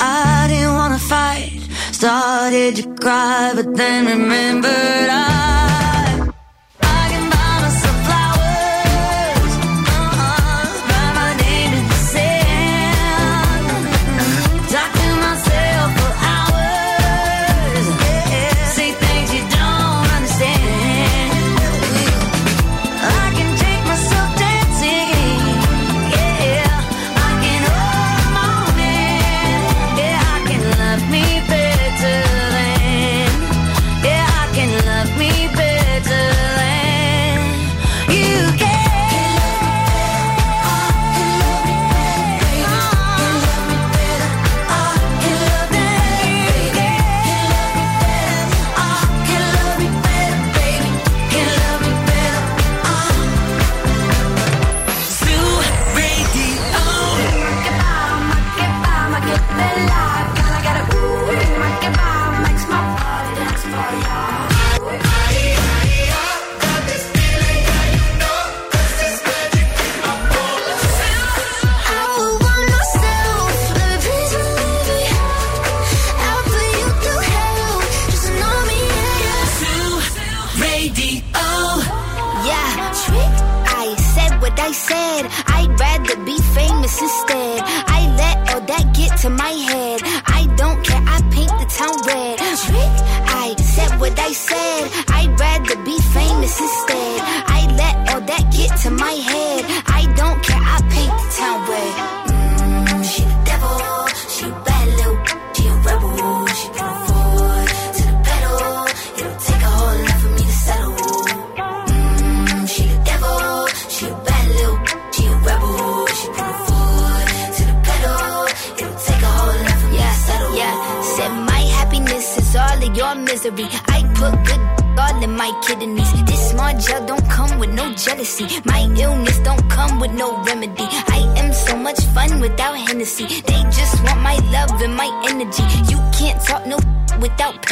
Speaker 6: I didn't wanna fight, started to cry, but then remembered I.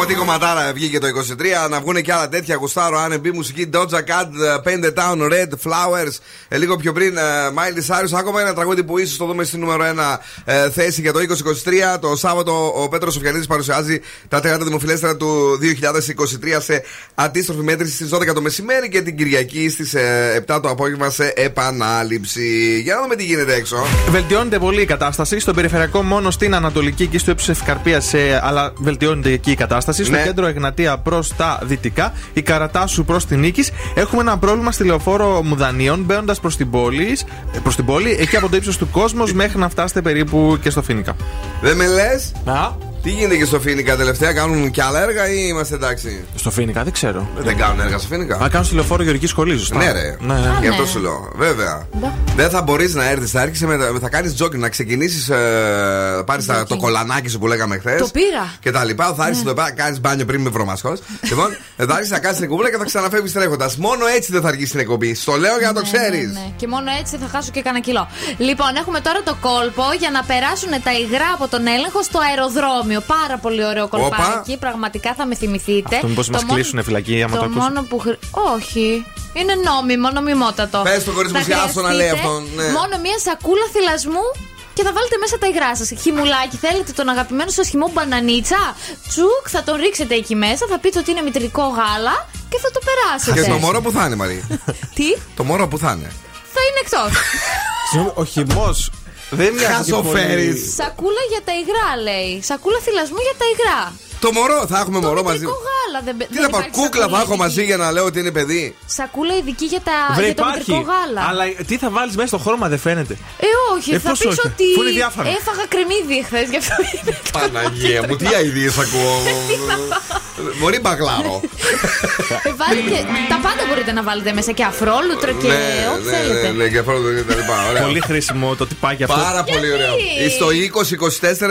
Speaker 1: Όπω τι κομματάρα βγήκε το 23, να βγουν και άλλα τέτοια γουστάρο. R&B μουσική, Doja Cat, Paint the Town, Red, Flowers. Ε, λίγο πιο πριν, ε, Miley Cyrus. Ακόμα ένα τραγούδι που ίσως το δούμε στη νούμερο 1 ε, θέση για το 2023. Το Σάββατο ο Πέτρος Σοφιανίδης παρουσιάζει τα 30 δημοφιλέστερα του 2023 σε αντίστροφη μέτρηση στις 12 το μεσημέρι και την Κυριακή στις 7 το απόγευμα σε επανάληψη. Για να δούμε τι γίνεται έξω.
Speaker 3: Βελτιώνεται πολύ η κατάσταση. Στον περιφερειακό μόνο στην Ανατολική και στο ύψος Ευκαρπίας, αλλά βελτιώνεται εκεί η κατάσταση. Στο
Speaker 1: Ναι.
Speaker 3: κέντρο Εγνατία προς τα δυτικά, η Καρατάσου προς την Νίκης. Έχουμε ένα πρόβλημα στη λεωφόρο Μουδανίων μπαίνοντας προς την πόλη. Προς την πόλη, εκεί από το ύψος του κόσμου μέχρι να φτάσετε περίπου και στο Φίνικα.
Speaker 1: Δεν με λες;
Speaker 3: Να.
Speaker 17: Τι γίνεται και στο Φίνικα τελευταία, κάνουν και άλλα έργα ή είμαστε εντάξει;
Speaker 3: Στο Φίνικα δεν ξέρω.
Speaker 17: Δεν κάνουν έργα στο Φίνικα;
Speaker 3: Α, κάνουν στη λεωφόρο Γεωργική Σχολής, σωστά.
Speaker 17: Ναι, ρε.
Speaker 3: Ναι, ναι.
Speaker 17: Γι' αυτό σου λέω. Βέβαια. Δεν θα μπορείς να έρθεις, θα έρχεσαι με, θα κάνεις τζόκινγκ, να ξεκινήσεις. Ε, πάρεις το κολανάκι σου που λέγαμε χθες.
Speaker 4: Το πήγα.
Speaker 17: Και τα λοιπά. Θα έρθεις εδώ πέρα, κάνεις μπάνιο πριν με βρωμασχό. λοιπόν, θα έρθεις να κάνεις την εκπομπή και θα ξαναφεύγεις τρέχοντας. Μόνο έτσι δεν θα αργήσει την εκπομπή. Στο λέω για να το
Speaker 4: Ναι,
Speaker 17: ξέρεις.
Speaker 4: ναι, ναι. Και μόνο έτσι θα χάσω και κανένα κιλό. Λοιπόν, έχουμε τώρα το κόλπο για να περάσουν τα υγρά από τον έλεγχο στο αεροδρόμιο. Πάρα πολύ ωραίο κολπάκι. Πραγματικά θα με θυμηθείτε.
Speaker 3: Αυτό μήπως
Speaker 4: Το
Speaker 3: μας
Speaker 4: μόνο-
Speaker 3: κλείσουν φυλακή άμα το
Speaker 4: Το
Speaker 3: ακούσουν.
Speaker 4: μόνο που. χρ- Όχι. Είναι νόμιμο, νομιμότατο.
Speaker 17: Πες το χωρίς
Speaker 4: Θα
Speaker 17: μουσιάστο να λέει
Speaker 4: χρειαστείτε
Speaker 17: αυτό, ναι.
Speaker 4: Μόνο μία σακούλα θυλασμού και θα βάλετε μέσα τα υγρά σας. Χυμουλάκι, θέλετε τον αγαπημένο σας χυμό μπανανίτσα; Τσουκ, θα τον ρίξετε εκεί μέσα, θα πείτε ότι είναι μητρικό γάλα και θα το περάσετε.
Speaker 17: Και το μωρό που θα είναι, Μαρή.
Speaker 4: Τι,
Speaker 17: Το μωρό που θα είναι.
Speaker 4: θα είναι εκτός.
Speaker 3: Συγγνώμη, Ο χυμός δεν μοιάζει και
Speaker 17: Χαζοφέρεις.
Speaker 3: πολύ.
Speaker 4: Σακούλα για τα υγρά, λέει. Σακούλα θυλασμού για τα υγρά.
Speaker 17: Το μωρό, θα έχουμε μωρό μαζί.
Speaker 4: Μητρικό γάλα. Δεν,
Speaker 17: Τι
Speaker 4: δεν
Speaker 17: θα πάω,
Speaker 4: υπάρχει
Speaker 17: κούκλα
Speaker 4: σακούλα
Speaker 17: θα έχω
Speaker 4: ειδική.
Speaker 17: μαζί για να λέω ότι είναι παιδί;
Speaker 4: Σακούλα ειδική για, τα,
Speaker 3: Βρε,
Speaker 4: για το
Speaker 3: υπάρχει.
Speaker 4: μητρικό γάλα.
Speaker 3: Αλλά τι θα βάλεις μέσα στο χρώμα, δεν φαίνεται.
Speaker 4: Ε, όχι,
Speaker 3: Ε,
Speaker 4: θα
Speaker 3: πώς
Speaker 4: πεις
Speaker 3: όχι,
Speaker 4: ότι
Speaker 3: αφού είναι διάφανο.
Speaker 4: έφαγα κρεμμύδι εχθές γι' αυτό είναι.
Speaker 17: Παναγία μου, τι αειδίε ακούω. Μπορεί μπαγλάρο.
Speaker 4: Ε, βάλτε, τα πάντα μπορείτε να βάλετε μέσα και αφρόλουτρο και ό,τι
Speaker 17: ναι,
Speaker 4: θέλετε.
Speaker 17: ναι, ναι, και αυτό και τα λοιπά. Ωραία.
Speaker 3: Πολύ χρήσιμο το τυπάκι αυτό.
Speaker 17: Πάρα πολύ ωραίο. Στο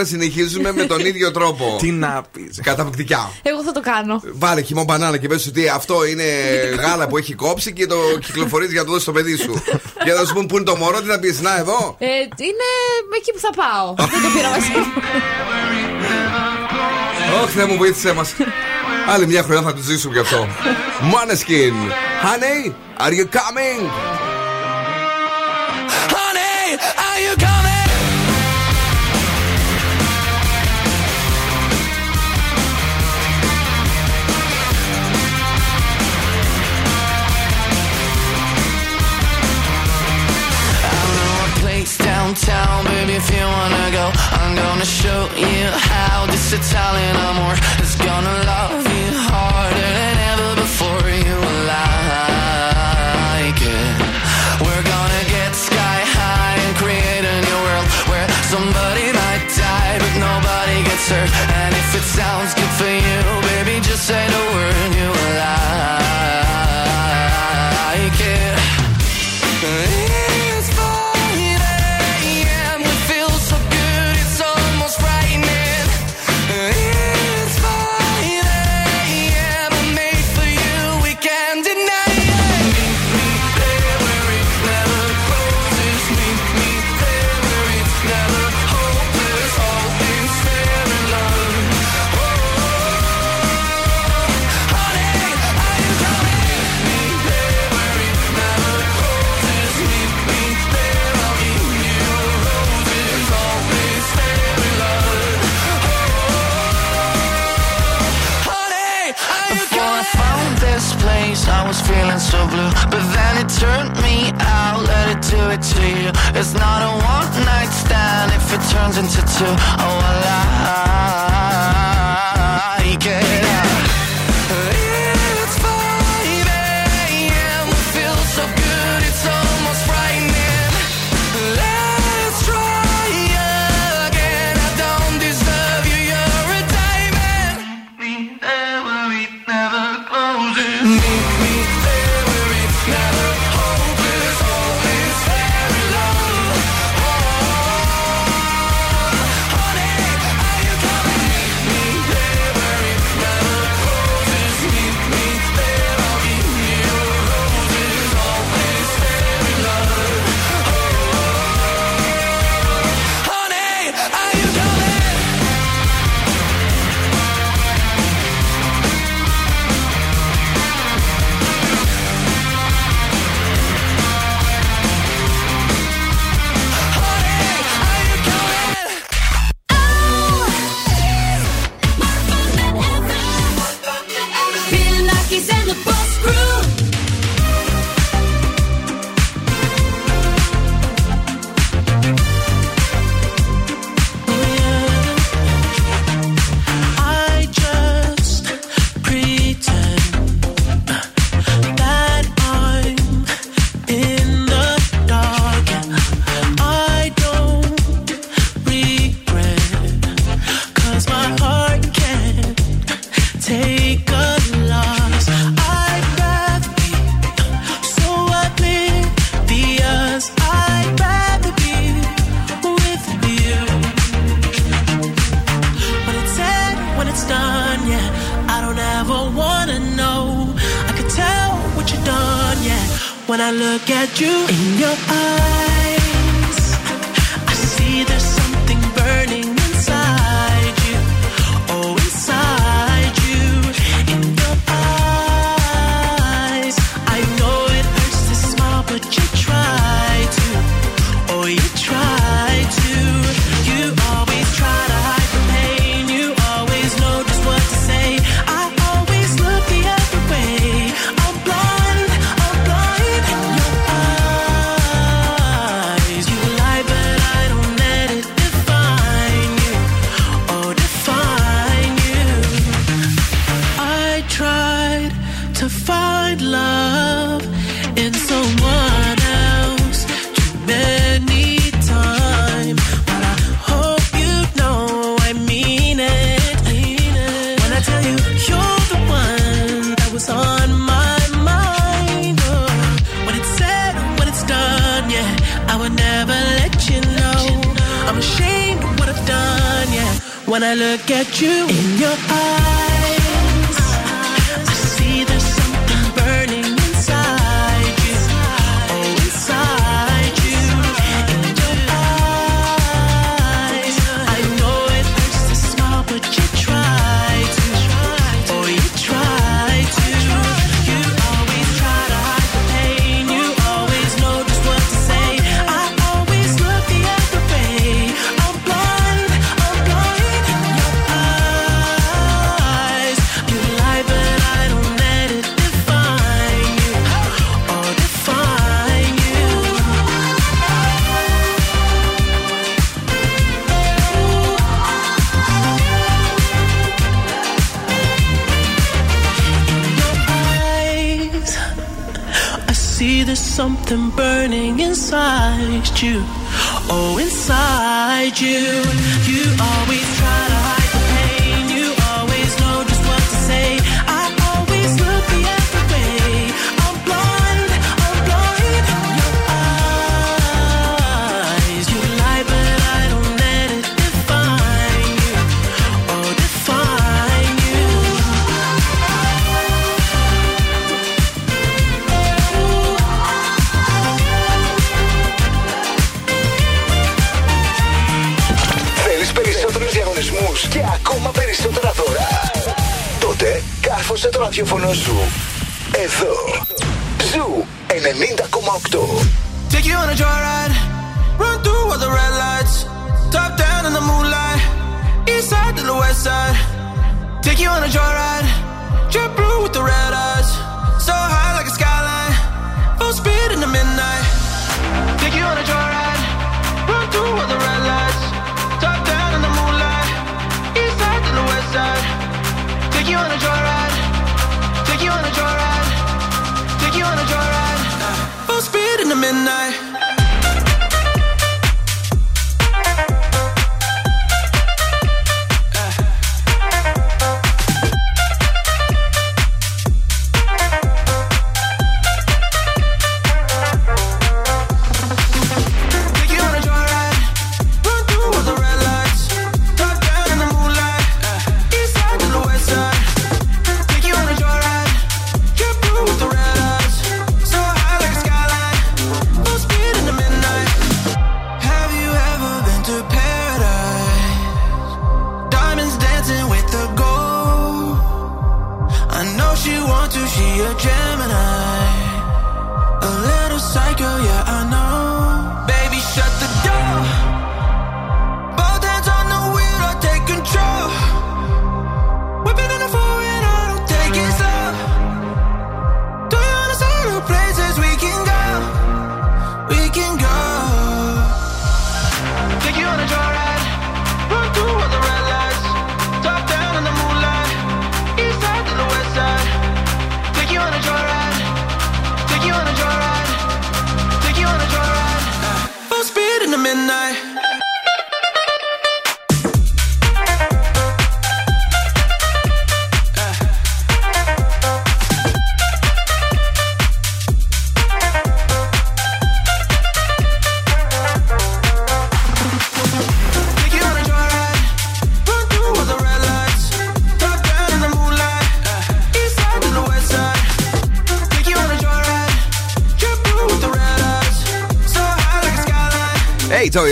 Speaker 17: 2024 συνεχίζουμε με τον ίδιο τρόπο.
Speaker 3: Τι να πεις.
Speaker 17: Καταπληκτικά.
Speaker 4: Εγώ θα το κάνω.
Speaker 17: Βάλε χυμό μπανάνα και πες ότι αυτό είναι γάλα που έχει κόψει και το κυκλοφορείς για να το δώσεις στο παιδί σου. Για να σου πούν που είναι το μωρό, τι θα πεις, Να εδώ.
Speaker 4: Ε, είναι εκεί που θα πάω. Δεν το πήρα μαζί. μου.
Speaker 17: Όχι, Θεέ μου, βοήθησέ μας. Άλλη μια χρονιά θα το ζήσουμε γι' αυτό. Måneskin. Honey, are you coming?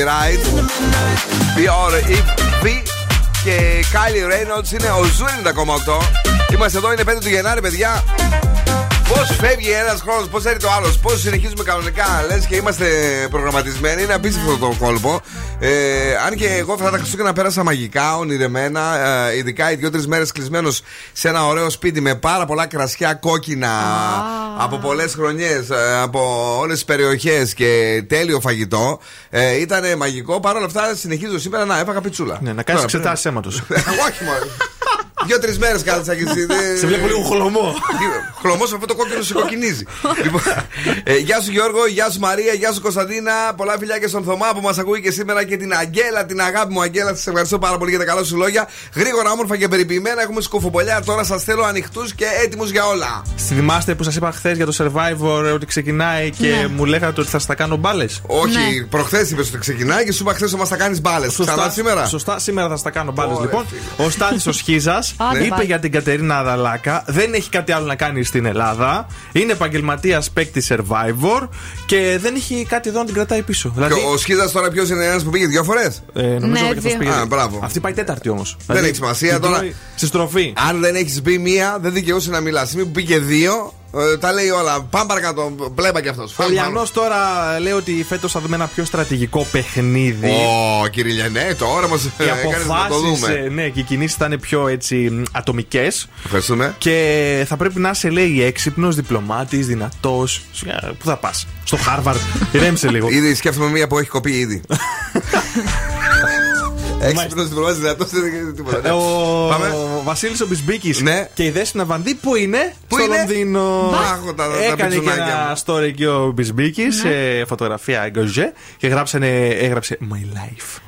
Speaker 5: Joyride.
Speaker 1: Dior Eve και Kylie Reynolds είναι ο Zoo 90,8. Είμαστε εδώ, είναι 5 του Γενάρη, παιδιά. Πώς φεύγει ένας χρόνος, πώς έρχεται ο άλλος, πώς συνεχίζουμε κανονικά, λες και είμαστε προγραμματισμένοι. Είναι απίστευτο το κόλπο. Ε, αν και εγώ αυτά τα Χριστούγεννα πέρασα μαγικά, ονειρεμένα, ε, ειδικά οι δύο-τρεις μέρες κλεισμένος σε ένα ωραίο σπίτι με πάρα πολλά κρασιά κόκκινα από πολλές χρονιές, ε, από όλες τις περιοχές και τέλειο φαγητό. Ε, ήταν μαγικό. Παρ' όλα αυτά συνεχίζω σήμερα να έφαγα πιτσούλα.
Speaker 3: Ναι, να κάνεις
Speaker 1: Τώρα,
Speaker 3: εξετάσεις αίματος.
Speaker 1: Όχι μόνο. Δύο-τρει μέρες κάθισα και εσύ. δεν-
Speaker 3: Σε βλέπω λίγο χλωμό.
Speaker 1: Χλωμός αυτό το κόκκινο σε κοκκινίζει. λοιπόν, ε, γεια σου Γιώργο, γεια σου Μαρία, γεια σου Κωνσταντίνα. Πολλά φιλιά και στον Θωμά που μας ακούει και σήμερα και την Αγγέλα, την αγάπη μου Αγγέλα. Σας ευχαριστώ πάρα πολύ για τα καλά σου λόγια. Γρήγορα, όμορφα και περιποιημένα. Έχουμε σκουφοπολιά. Τώρα σας θέλω ανοιχτούς και έτοιμους για όλα.
Speaker 3: Θυμάστε που σας είπα χθες για το survivor ε, ότι ξεκινάει και
Speaker 1: Ναι.
Speaker 3: μου λέγατε ότι θα στα κάνω μπάλες.
Speaker 1: Όχι, ναι. προχθές είπες ότι ξεκινάει και σου είπα χθες ότι μα τα κάνεις μπάλες. Ξανά σήμερα;
Speaker 3: Σωστά, σήμερα θα στα κάνω μπάλες.
Speaker 1: Ωραία,
Speaker 3: Λοιπόν, ο Στάθης ο Σχίζας
Speaker 1: Άντε,
Speaker 3: είπε
Speaker 1: πάει.
Speaker 3: για την Κατερίνα Αδαλάκα. Δεν έχει κάτι άλλο να κάνει στην Ελλάδα. Είναι επαγγελματίας παίκτη survivor και δεν έχει κάτι εδώ να την κρατάει πίσω. Δηλαδή,
Speaker 1: Και ο Σχίζα τώρα ποιος είναι ένας που πήγε δύο φορές;
Speaker 3: ε, νομίζω
Speaker 4: Ναι,
Speaker 3: ότι αυτός
Speaker 4: δύο.
Speaker 3: πήγε.
Speaker 1: Α, μπράβο.
Speaker 3: Αυτή πάει τέταρτη όμως.
Speaker 1: Δεν έχει σημασία τώρα.
Speaker 3: Στη στροφή.
Speaker 1: Αν δεν έχεις μπει μία, δεν δικαιούσε να μιλάς. Στιγμή που πήγε δύο, ε, τα λέει όλα. Πάμε παρακάτω. Μπλέμπα κι αυτός.
Speaker 3: Ο Λιανό τώρα λέει ότι φέτος θα δούμε ένα πιο στρατηγικό παιχνίδι.
Speaker 1: Ω, κύριε Λιανέ, τώρα μας
Speaker 3: Οι
Speaker 1: έκανες να το
Speaker 3: αποφάσεις,
Speaker 1: δούμε.
Speaker 3: ναι, και οι κινήσεις θα είναι πιο έτσι ατομικές.
Speaker 1: Ευχαριστούμε.
Speaker 3: Και θα πρέπει να είσαι, λέει, έξυπνος, διπλωμάτης, δυνατός. Πού θα πας, στο Χάρβαρντ. Ηρέμησε λίγο.
Speaker 1: Ήδη σκέφτομαι μία που έχει κοπεί ήδη. Έξυπνος διπλωμάτη δυνατό δεν έχει τίποτα.
Speaker 3: Ε, Ο
Speaker 1: Πάμε.
Speaker 3: Βασίλης ο Μπισμπίκης
Speaker 1: Ναι.
Speaker 3: και η Δέσποινα Βανδί που είναι
Speaker 1: Πού
Speaker 3: στο
Speaker 1: είναι;
Speaker 3: Λονδίνο.
Speaker 1: Άχω τα- τα
Speaker 3: Έκανε και
Speaker 1: πιτσουνάκια
Speaker 3: ένα
Speaker 1: μου.
Speaker 3: story εκεί ο Μπισμπίκης σε φωτογραφία εγκοζέ και γράψανε, έγραψε My life.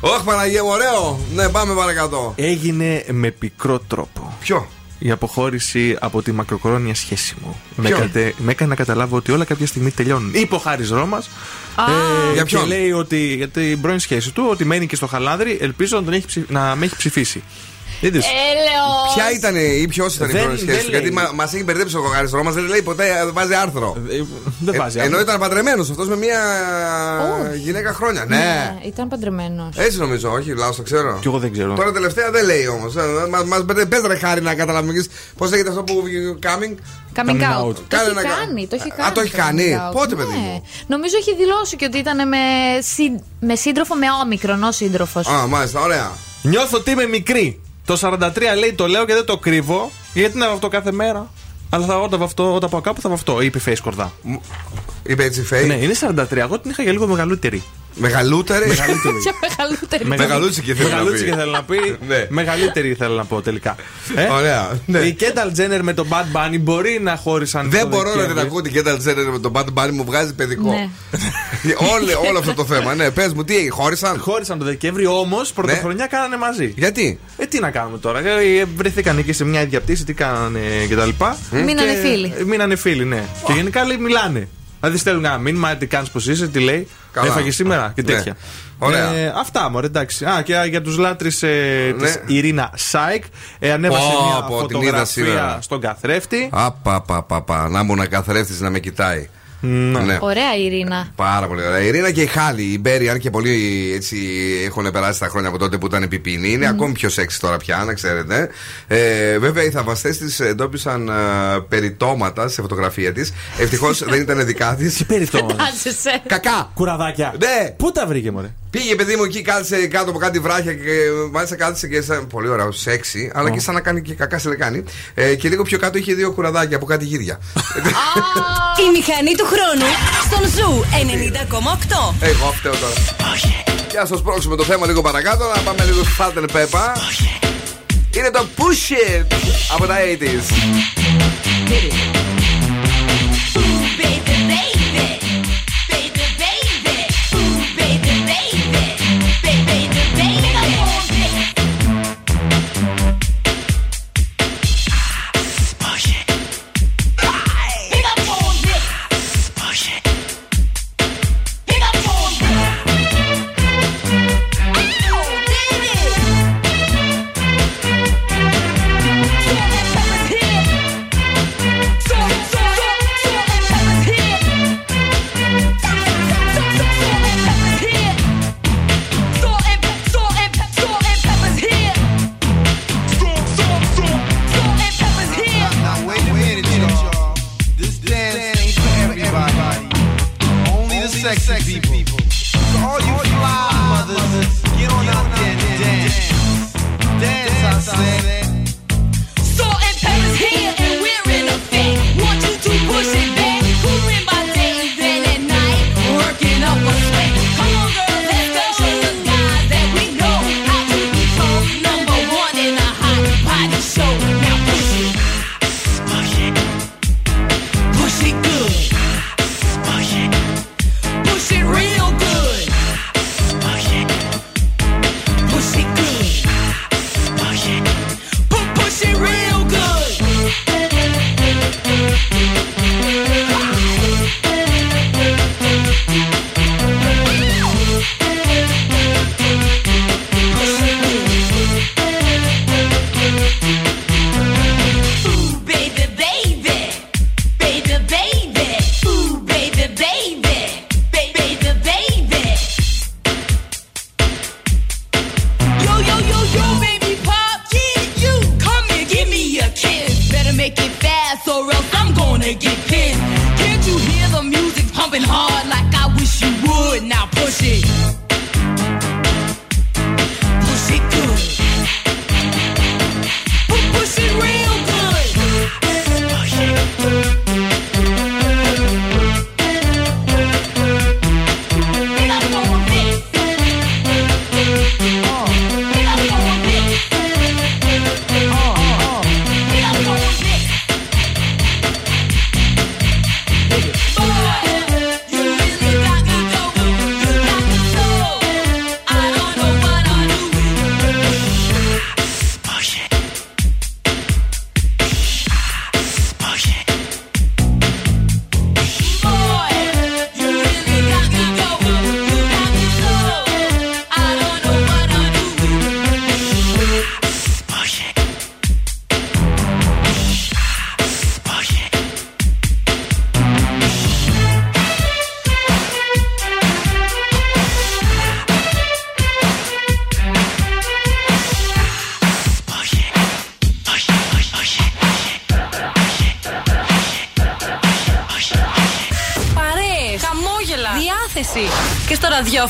Speaker 1: Όχι, Παναγία μου, ωραίο. Ναι, πάμε παρακάτω.
Speaker 3: Έγινε με πικρό τρόπο.
Speaker 1: Ποιο;
Speaker 3: Η αποχώρηση από τη μακροχρόνια σχέση μου. Με,
Speaker 1: Ποιο;
Speaker 3: κατε- με έκανε να καταλάβω ότι όλα κάποια στιγμή τελειώνουν. Είπε ο Χάρης Ρώμας.
Speaker 1: Για
Speaker 3: και
Speaker 1: ποιον;
Speaker 3: λέει ότι για την πρώην σχέση του ότι μένει και στο χαλάδρι. Ελπίζω να, τον έχει, ψη- να με έχει ψηφίσει. Είδες.
Speaker 4: Έλεος.
Speaker 1: Ποια ήταν ή ποιος ήταν η
Speaker 3: Δεν-
Speaker 1: πρώτη σχέση
Speaker 3: δεν
Speaker 1: του. Γιατί
Speaker 3: λέει.
Speaker 1: μας έχει μπερδέψει ο Κογάρη Ρώμας, δεν λέει ποτέ, ε, βάζει άρθρο.
Speaker 3: Δεν βάζει
Speaker 1: Ε,
Speaker 3: άρθρο.
Speaker 1: Ενώ ήταν παντρεμένος αυτός με μια γυναίκα χρόνια. Ναι.
Speaker 4: Ήταν παντρεμένος.
Speaker 1: Έτσι νομίζω, όχι, λάθος το ξέρω.
Speaker 3: Κι εγώ δεν ξέρω.
Speaker 1: Τώρα τελευταία δεν λέει όμως. Μα πες ρε χάρη να καταλάβουμε πώς λέγεται αυτό που coming.
Speaker 4: Coming
Speaker 3: Coming
Speaker 4: out.
Speaker 3: out.
Speaker 4: Το
Speaker 1: Κάνε
Speaker 4: έχει
Speaker 1: να κα-
Speaker 4: κάνει. Το έχει
Speaker 1: Α,
Speaker 4: κάνει.
Speaker 1: το έχει κάνει.
Speaker 4: coming out.
Speaker 1: Πότε, παιδί
Speaker 4: Ναι.
Speaker 1: μου;
Speaker 4: Νομίζω έχει δηλώσει και ότι ήταν με, συν- με σύντροφο με όμικρον ω σύντροφος.
Speaker 1: Α, μάλιστα, ωραία.
Speaker 3: Νιώθω ότι είμαι μικρή. Το 43 λέει το λέω και δεν το κρύβω. Γιατί να βαφτώ κάθε μέρα. Αλλά θα, όταν, βαφτώ, όταν πάω κάπου θα βαφτώ. Είπε η Face Κορδά.
Speaker 1: Είπε έτσι φέι.
Speaker 3: Ναι, είναι 43. Εγώ την είχα για λίγο μεγαλύτερη.
Speaker 1: Μεγαλύτερη;
Speaker 3: Μεγαλύτερη.
Speaker 4: Και μεγαλύτερη.
Speaker 1: Μεγαλούτσικη θέλω να πει.
Speaker 3: Μεγαλούτσικη θέλω να πει.
Speaker 1: Ναι.
Speaker 3: Μεγαλύτερη θέλω να πω τελικά. Ε;
Speaker 1: Ωραία, ναι.
Speaker 3: Η Κένταλ Τζένερ με τον Bad Bunny μπορεί να χώρισαν.
Speaker 1: Δεν
Speaker 3: το
Speaker 1: μπορώ να την
Speaker 3: Δεκέμβρη.
Speaker 1: ακούω την Κένταλ Τζένερ με τον Bad Bunny μου βγάζει παιδικό.
Speaker 4: Ναι.
Speaker 1: όλο, όλο αυτό το θέμα. Ναι, πες μου, τι έγινε, χώρισαν;
Speaker 3: Χώρισαν το Δεκέμβρη, όμως πρωτοχρονιά κάνανε μαζί.
Speaker 1: Γιατί;
Speaker 3: Ε, τι να κάνουμε τώρα. Ε, βρεθήκαν εκεί σε μια ίδια πτήση, τι κάνανε κτλ.
Speaker 4: Μείνανε
Speaker 3: Και-
Speaker 4: φίλοι.
Speaker 3: ε, Μείνανε φίλοι, ναι. Και γενικά λέει μιλάνε. Δηλαδή στέλνουν ένα μήνυμα, τι κάνεις, πώς είσαι, τι λέει.
Speaker 1: Καλά.
Speaker 3: Έφαγε σήμερα και
Speaker 1: Ναι.
Speaker 3: τέτοια.
Speaker 1: Ωραία.
Speaker 3: Ε, αυτά μου, εντάξει. Α, και για τους λάτρε ε,
Speaker 1: Ναι.
Speaker 3: της Ιρίνα Σάικ. Ε, ανέβασε
Speaker 1: Πω,
Speaker 3: μια
Speaker 1: πω, την είδα σήμερα.
Speaker 3: φωτογραφία στον καθρέφτη.
Speaker 1: Απα, πα, πα, πα. Να ήμουν καθρέφτης να με κοιτάει. Ναι.
Speaker 4: Ωραία η Ιρίνα.
Speaker 1: Πάρα πολύ ωραία. Η Ιρίνα και η Χάλι Μπέρι, αν και πολλοί έτσι έχουν περάσει τα χρόνια από τότε που ήταν πιπίνι, είναι ακόμη πιο σεξι τώρα πια, να ξέρετε. Ε, βέβαια, οι θαυμαστές της εντόπισαν ε, περιττώματα σε φωτογραφία της. Ευτυχώς δεν ήταν δικά της.
Speaker 3: Τι περιττώματα.
Speaker 4: Φαντάζεσαι.
Speaker 1: Κακά!
Speaker 3: Κουραδάκια.
Speaker 1: Ναι!
Speaker 3: Πού τα βρήκε, μωρέ;
Speaker 1: Πήγε παιδί μου εκεί, κάθισε κάτω από κάτι βράχια και μάλιστα κάθισε και σαν. Πολύ ωραίο, σεξι, αλλά και σαν να κάνει και κακά σε λεκάνη. Ε, και λίγο πιο κάτω είχε δύο κουραδάκια από κάτι γύρια.
Speaker 12: Η μηχανή του χρόνου στον Zoo 90,8.
Speaker 1: Εγώ φταίω τώρα. Για να σπρώξουμε το θέμα λίγο παρακάτω, να πάμε λίγο στο Salt-N-Pepa. Είναι το Push It από τα 80s.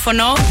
Speaker 1: micrófono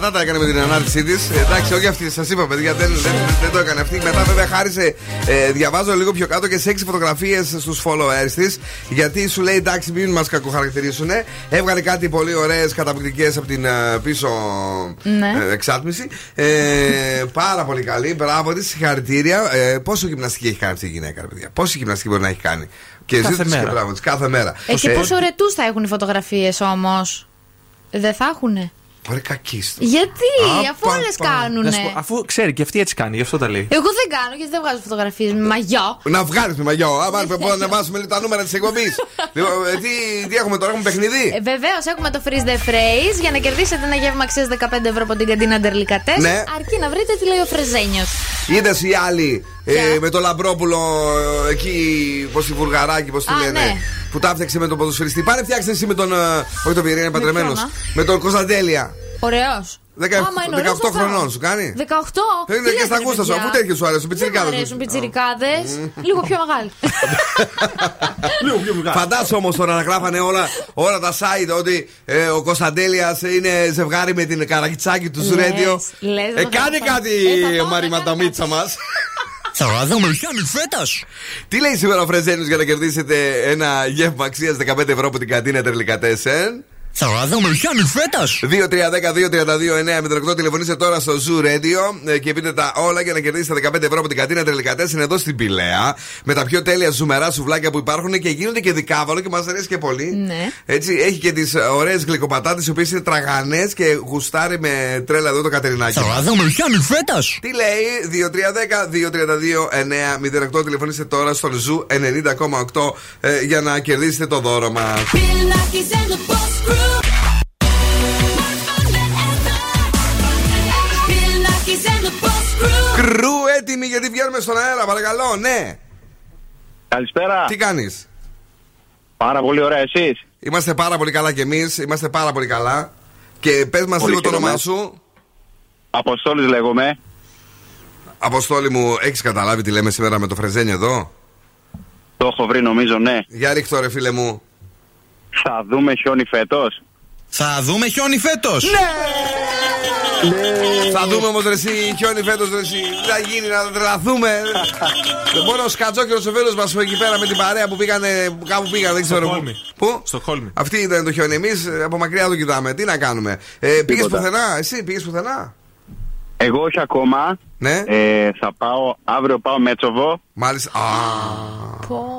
Speaker 1: κατά τα έκανε με την ανάρτησή της. Εντάξει, όχι αυτή, σας είπα παιδιά, δεν, δεν, δεν το έκανε αυτή. Μετά βέβαια χάρισε, ε, διαβάζω λίγο πιο κάτω και σε έξι φωτογραφίες στους followers της. Γιατί σου λέει εντάξει, μην μας κακοχαρακτηρίσουν. Έβγαλε κάτι πολύ ωραίες καταπληκτικές από την ε, πίσω
Speaker 4: Ναι.
Speaker 1: ε, εξάτμιση. Ε, πάρα πολύ καλή. Μπράβο της, συγχαρητήρια. Ε, πόσο γυμναστική έχει κάνει αυτή η γυναίκα, ρε παιδιά. Πόση γυμναστική μπορεί να έχει κάνει. Και
Speaker 3: Κάθε
Speaker 1: ζήτησες και
Speaker 3: μέρα.
Speaker 1: μπράβο της, κάθε μέρα.
Speaker 4: Ε, και
Speaker 1: Ε,
Speaker 4: πόσο ρετούς θα έχουν οι φωτογραφίες όμως; Δεν θα έχουνε;
Speaker 1: Πολύ κακή.
Speaker 4: Γιατί,
Speaker 3: Α,
Speaker 4: αφού
Speaker 3: πα,
Speaker 4: όλες
Speaker 3: πα.
Speaker 4: κάνουνε.
Speaker 3: Να σου πω, Αφού ξέρει και αυτή έτσι κάνει, γι' αυτό τα λέει.
Speaker 4: Εγώ δεν κάνω γιατί δεν βγάζω φωτογραφίες με μαγιό.
Speaker 1: Να βγάλεις με μαγιό. Άμα πρέπει να ανεβάσουμε λίγο τα νούμερα της εκπομπής. τι, τι έχουμε τώρα, έχουμε παιχνίδι.
Speaker 4: Ε, Βεβαίως έχουμε το Freeze the Phrase για να κερδίσετε ένα γεύμα αξίας 15 ευρώ από την καντίνα Ντερλικατές.
Speaker 1: Ναι.
Speaker 4: Αρκεί να βρείτε τι λέει ο Φρεζένιος.
Speaker 1: Είδες οι άλλοι ε, με το λαμπρόπουλο ε, εκεί, πώς τη βουργαράκι, πώς τη
Speaker 4: Α,
Speaker 1: λένε.
Speaker 4: ναι.
Speaker 1: Που τα φτιάξε με τον ποδοσφαιριστή. Πάνε φτιάξτε εσύ με τον. ε, Όχι τον Πιερίνη, είναι παντρεμένος.
Speaker 4: ποιον, α;
Speaker 1: Με τον Κωνσταντέλια.
Speaker 4: Ωραίος.
Speaker 1: 18 18 χρονών σου κάνει.
Speaker 4: 18.
Speaker 1: Ε, Είναι και στα γούστα σου, αφού τέτοιο σου αρέσουν,
Speaker 4: Δεν μου
Speaker 1: πιτσιρικάδες.
Speaker 4: αρέσουν πιτσιρικάδες; Λίγο πιο μεγάλοι.
Speaker 1: Φαντάσου όμως τώρα να γράφανε όλα, όλα τα site ότι ε, ο Κωνσταντέλιας είναι ζευγάρι με την καρακιτσάκι του
Speaker 4: Λες,
Speaker 1: Ρέντιο.
Speaker 4: λες,
Speaker 1: Ε,
Speaker 4: δεν θα
Speaker 1: κάνει
Speaker 4: το
Speaker 1: κάτι
Speaker 4: Ε, θα
Speaker 1: η
Speaker 4: πάω να
Speaker 1: Μαριματαμίτσα μας.
Speaker 18: Θα δούμε πιάνει φέτα.
Speaker 1: Τι λέει σήμερα ο Φρεζένιος για να κερδίσετε ένα γεύμα αξίας 15 ευρώ από την καντίνα Τερλικατέσεν.
Speaker 18: Θα δούμε πιάνει φέτα.
Speaker 1: 2-3-10-2-32-9 τηλεφωνήστε τώρα στο Zoo Radio ε, και πείτε τα όλα για να κερδίσετε 15 ευρώ από την καντίνα Τερλικατέσεν εδώ στην Πηλαία. Με τα πιο τέλεια ζουμερά σουβλάκια που υπάρχουν και γίνονται και δικάβαλο και μας αρέσει και πολύ.
Speaker 4: Ναι.
Speaker 1: Έτσι, έχει και τις ωραίες γλυκοπατάτες οι οποίες είναι τραγανές και γουστάρει με τρέλα εδώ το Κατερινάκι.
Speaker 18: Θα δούμε πιάνει φέτα.
Speaker 1: Τι λέει, 2-3-10-2-32-9-08 τηλεφωνήστε τώρα στον Zoo 90,8 ε, για να κερδίσετε το δώρο μας.
Speaker 2: Bill Nackis and the Boss Crew. Bill Nackis and the Boss Crew.
Speaker 1: Κρού έτοιμοι γιατί βγαίνουμε στον αέρα, παρακαλώ, ναι.
Speaker 19: Καλησπέρα.
Speaker 1: Τι κάνεις;
Speaker 19: Πάρα πολύ ωραία, εσείς;
Speaker 1: Είμαστε πάρα πολύ καλά κι εμείς, είμαστε πάρα πολύ καλά. Και πες μας
Speaker 19: Πολύ
Speaker 1: λίγο το όνομά
Speaker 19: χαίρομαι.
Speaker 1: σου.
Speaker 19: Αποστόλης λέγομαι.
Speaker 1: Αποστόλη μου, έχεις καταλάβει τι λέμε σήμερα με το Φρεζένιο εδώ;
Speaker 19: Το έχω βρει νομίζω, ναι.
Speaker 1: Για ρίχτω ρε φίλε μου.
Speaker 19: Θα δούμε χιόνι φέτος.
Speaker 18: Θα δούμε χιόνι φέτος.
Speaker 1: Θα δούμε όμως ρε εσύ χιόνι φέτος ρε εσύ. Τι θα γίνει να τρελαθούμε. Μόνο ο Σκατζόκυρο ο φίλος μας εκεί πέρα με την παρέα που πήγανε. που Κάπου πήγαν, δεν ξέρω πού.
Speaker 3: Στοκχόλμη.
Speaker 1: Πού;
Speaker 3: Στοκχόλμη.
Speaker 1: Αυτή ήταν το χιόνι. Εμείς από μακριά το κοιτάμε. Τι να κάνουμε. Ε, πήγες
Speaker 19: Τίποτα.
Speaker 1: πουθενά, εσύ πήγες πουθενά;
Speaker 19: Εγώ όχι ακόμα.
Speaker 1: Ναι.
Speaker 19: Ε, θα πάω, αύριο πάω Μέτσοβο.
Speaker 1: Μάλιστα. Α,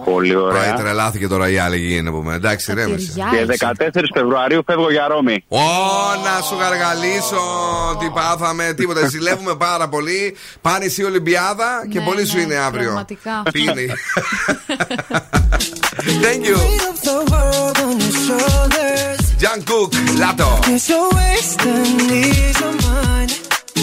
Speaker 19: Πολύ
Speaker 1: Ωραία,
Speaker 19: ωραία.
Speaker 1: τρελάθηκε τώρα η άλλη γη να πούμε. Εντάξει, ρέμισε.
Speaker 19: Και 14 Φεβρουαρίου φεύγω για Ρώμη.
Speaker 1: Ω, να σου γαργαλίσω τι πάθαμε, τίποτα. Ζηλεύουμε πάρα πολύ. Πάνε εσύ Ολυμπιάδα και
Speaker 4: Ναι,
Speaker 1: πολύ σου
Speaker 4: ναι,
Speaker 1: είναι αύριο.
Speaker 4: πραγματικά.
Speaker 1: Πήγαινε. Thank you.
Speaker 16: the world on your shoulders.
Speaker 1: Jungkook, Lato.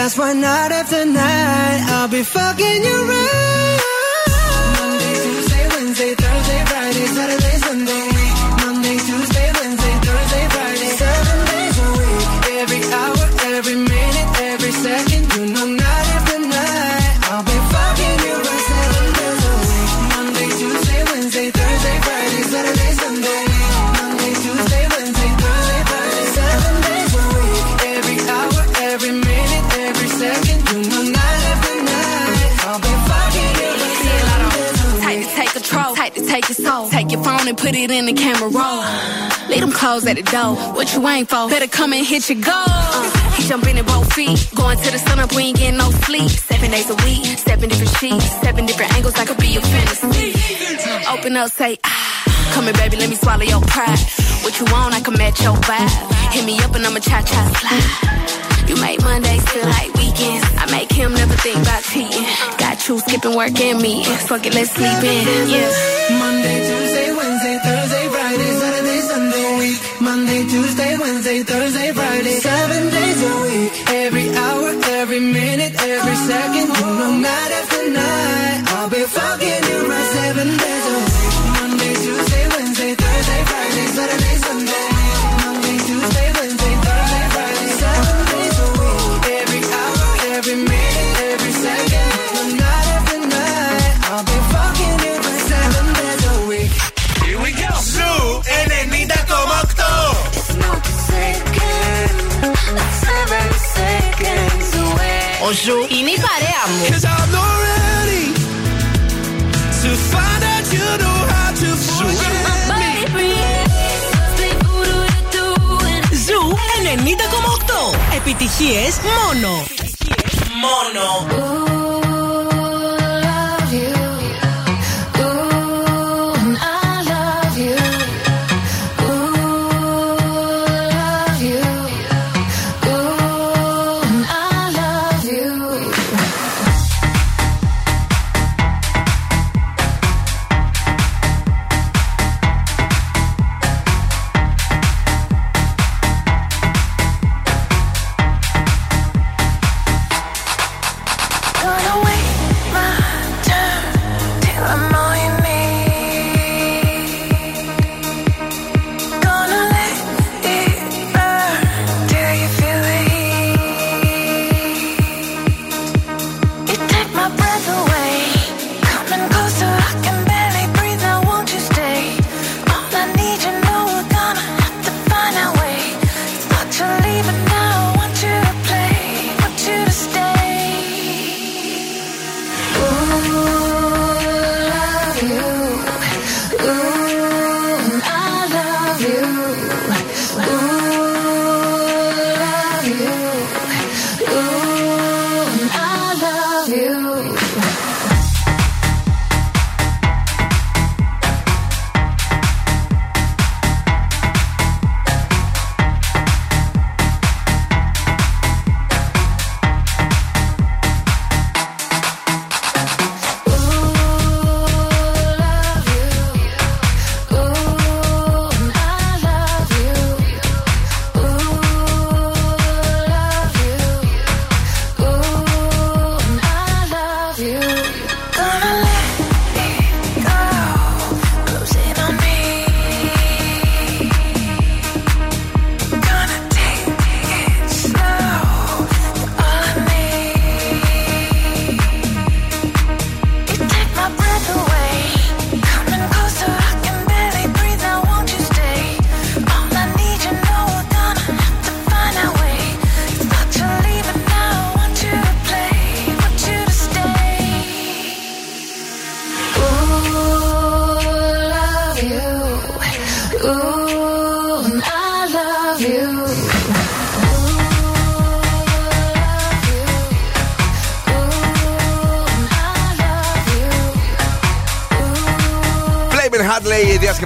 Speaker 16: that's why night after night I'll be fucking you right. Monday, Tuesday, Wednesday, Thursday, Friday, Saturday, Sunday.
Speaker 20: Take your soul. Take your phone and put it in the camera roll. Leave them clothes at the door. What you ain't for? Better come and hit your goal. Uh, he jumping in both feet. Going to the sun up, we ain't getting no sleep. Seven days a week, seven different sheets, seven different angles. I could be your fantasy. Open up, say ah. Come here, baby, let me swallow your pride. What you want, I can match your vibe. Hit me up and I'ma cha cha slide. You make Mondays feel like weekends. I make him never think about cheating. Got you skipping work and me. Fuck it, let's sleep in. Yeah.
Speaker 16: Monday, Tuesday, Wednesday, Thursday, Monday, Tuesday, Wednesday, Thursday, Friday, seven days a week. Every hour, every minute, every second, you know,
Speaker 9: Ζου
Speaker 21: είναι παρέα μου.
Speaker 16: Ζου είναι
Speaker 12: ενήμερο κομμάτο. Επιτυχίες μόνο. Μόνο.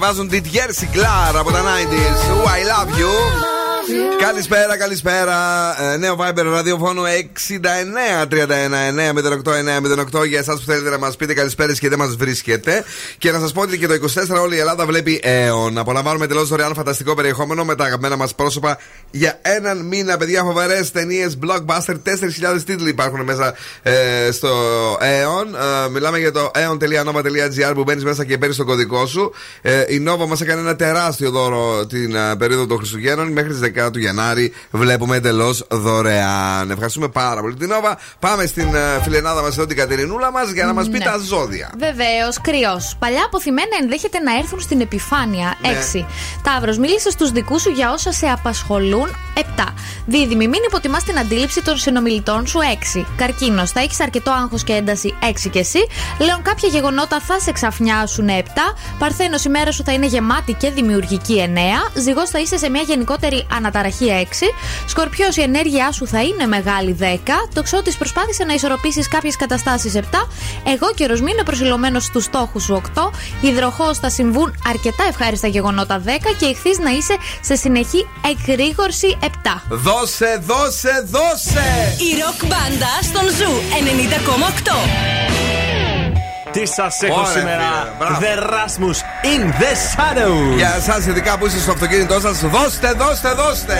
Speaker 1: Διασκευάζουν την Jersey Clar από τα 90s. Oh, I love you. Καλησπέρα, καλησπέρα. Ε, νέο Viber ραδιοφώνου 69-31-908-908 για εσάς που θέλετε να μας πείτε καλησπέρα και δεν μας βρίσκετε. Και να σας πω ότι και το 24 όλη η Ελλάδα βλέπει αίων. Απολαμβάνουμε εντελώς δωρεάν φανταστικό περιεχόμενο με τα αγαπημένα μας πρόσωπα για έναν μήνα. Παιδιά, φοβερές ταινίες, blockbuster, 4.000 τίτλοι υπάρχουν μέσα ε, στο αίων. Ε, μιλάμε για το aeon.nova.gr που μπαίνεις μέσα και παίρνεις τον κωδικό σου. Ε, η Nova μας έκανε ένα τεράστιο δώρο την ε, περίοδο των Χριστουγέννων μέχρι τις 10 του Γενάρη. Βλέπουμε εντελώς δωρεάν. Ευχαριστούμε πάρα πολύ την Nova. Πάμε στην ε, φιλενάδα μας εδώ την Κατερινούλα μας για να μας πει
Speaker 4: Ναι.
Speaker 1: τα ζώδια.
Speaker 4: Βεβαίως, κρυός. Παλιά αποθυμένα ενδέχεται να έρθουν στην επιφάνεια.
Speaker 1: Ναι.
Speaker 4: 6. Ταύρος, μίλησε στους δικούς σου για όσα σε απασχολούν. 7. Δίδυμη, μην υποτιμάς την αντίληψη των συνομιλητών σου. 6. Καρκίνος, θα έχεις αρκετό άγχος και ένταση. 6 και εσύ. Λέων, κάποια γεγονότα θα σε ξαφνιάσουν. 7. Παρθένος, η μέρα σου θα είναι γεμάτη και δημιουργική. 9. Ζυγός, θα είσαι σε μια γενικότερη αναταραχή. 6. Σκορπιός, η ενέργειά σου θα είναι μεγάλη. 10. Τοξότη, προσπάθησε να ισορροπήσεις κάποιες καταστάσεις. 7. Αιγόκερε, μείνε προσηλωμένος στους στόχους σου. 8. Υδροχόε, θα συμβούν αρκετά ευχάριστα γεγονότα. 10. Και Ιχθύ να είσαι σε συνεχή εγρήγορση. 7.
Speaker 1: Δώσε, δώσε, δώσε!
Speaker 12: Η ροκ μπάντα στον Ζου 90,8.
Speaker 3: Τι σας έχω
Speaker 1: Ωραία,
Speaker 3: σήμερα,
Speaker 1: φίλε, μπράβο.
Speaker 3: The Rasmus in the Shadows.
Speaker 1: Για εσάς, ειδικά που είστε στο αυτοκίνητό σας, δώστε, δώστε, δώστε!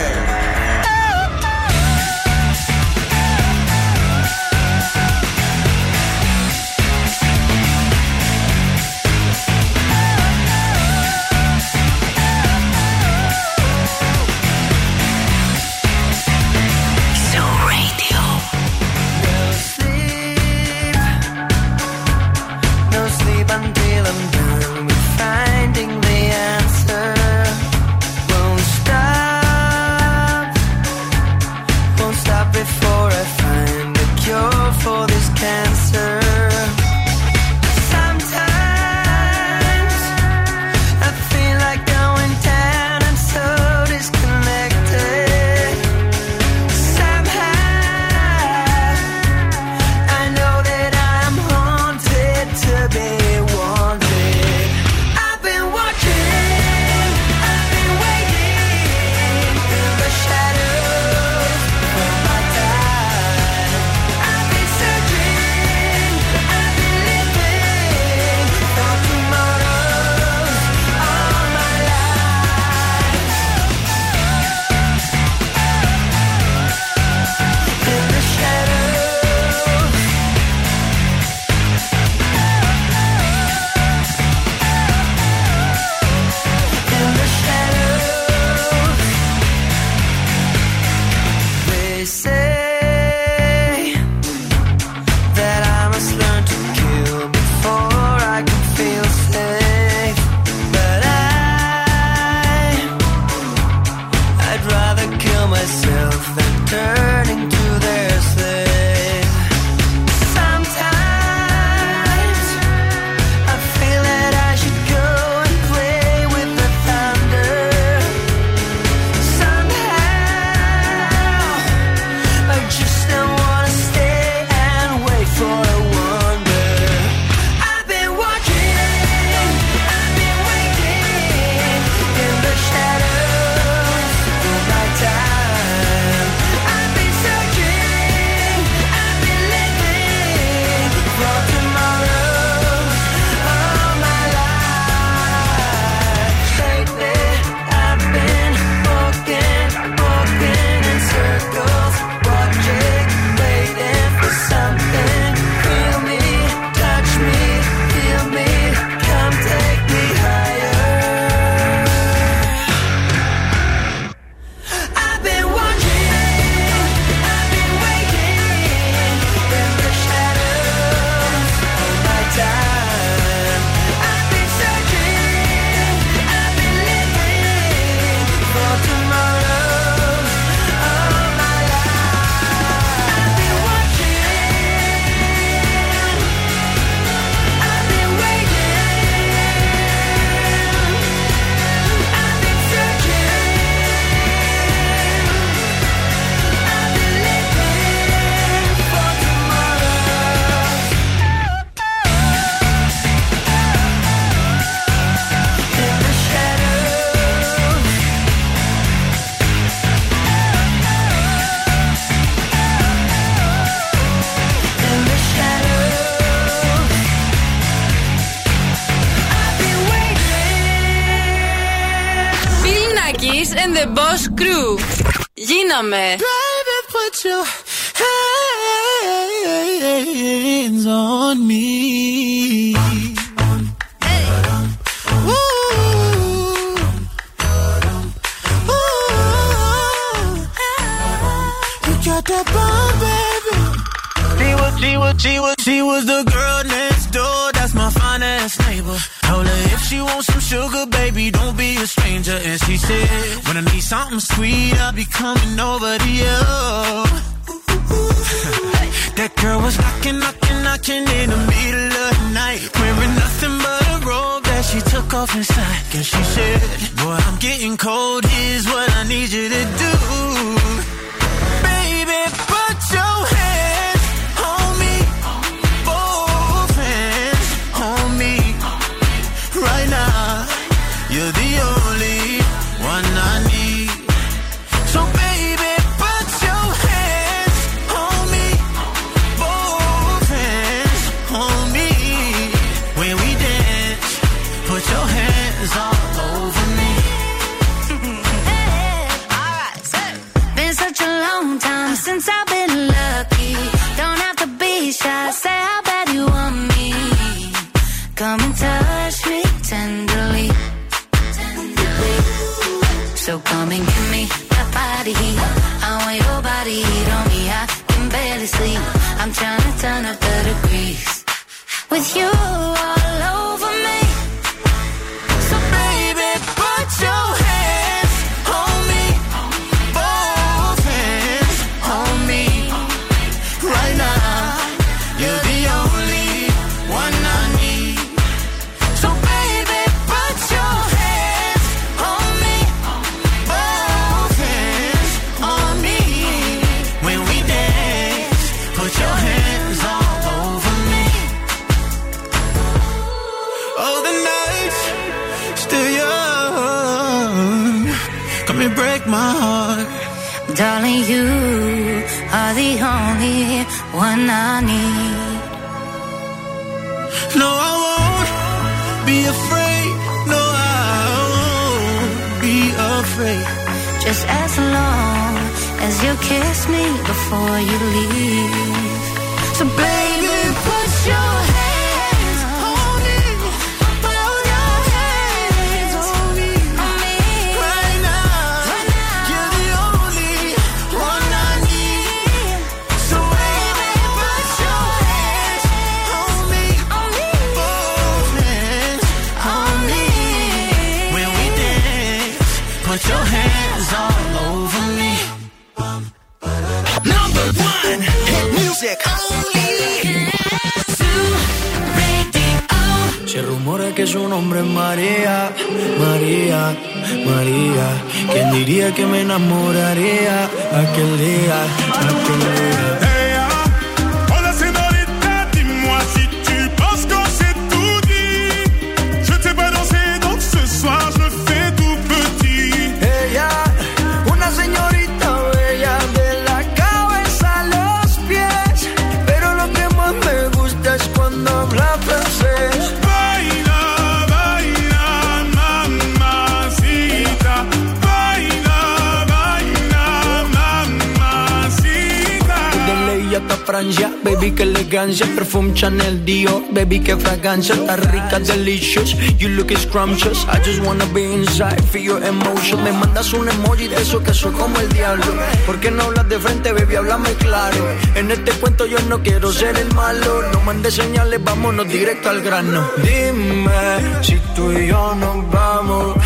Speaker 5: I just wanna
Speaker 22: be inside,
Speaker 23: feel emotion. Me mandas un emoji de eso que soy como el diablo. ¿Por qué no hablas de frente, baby? Háblame claro. En este cuento yo no quiero ser el malo. No mandes señales, vámonos directo al grano. Dime si tú y yo nos vamos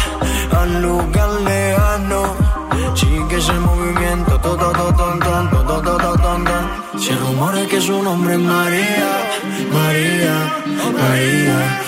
Speaker 23: Al lugar lejano. Sigues el movimiento, todo, todo, todo, todo, todo, todo, Si rumores que su nombre es María, María, María.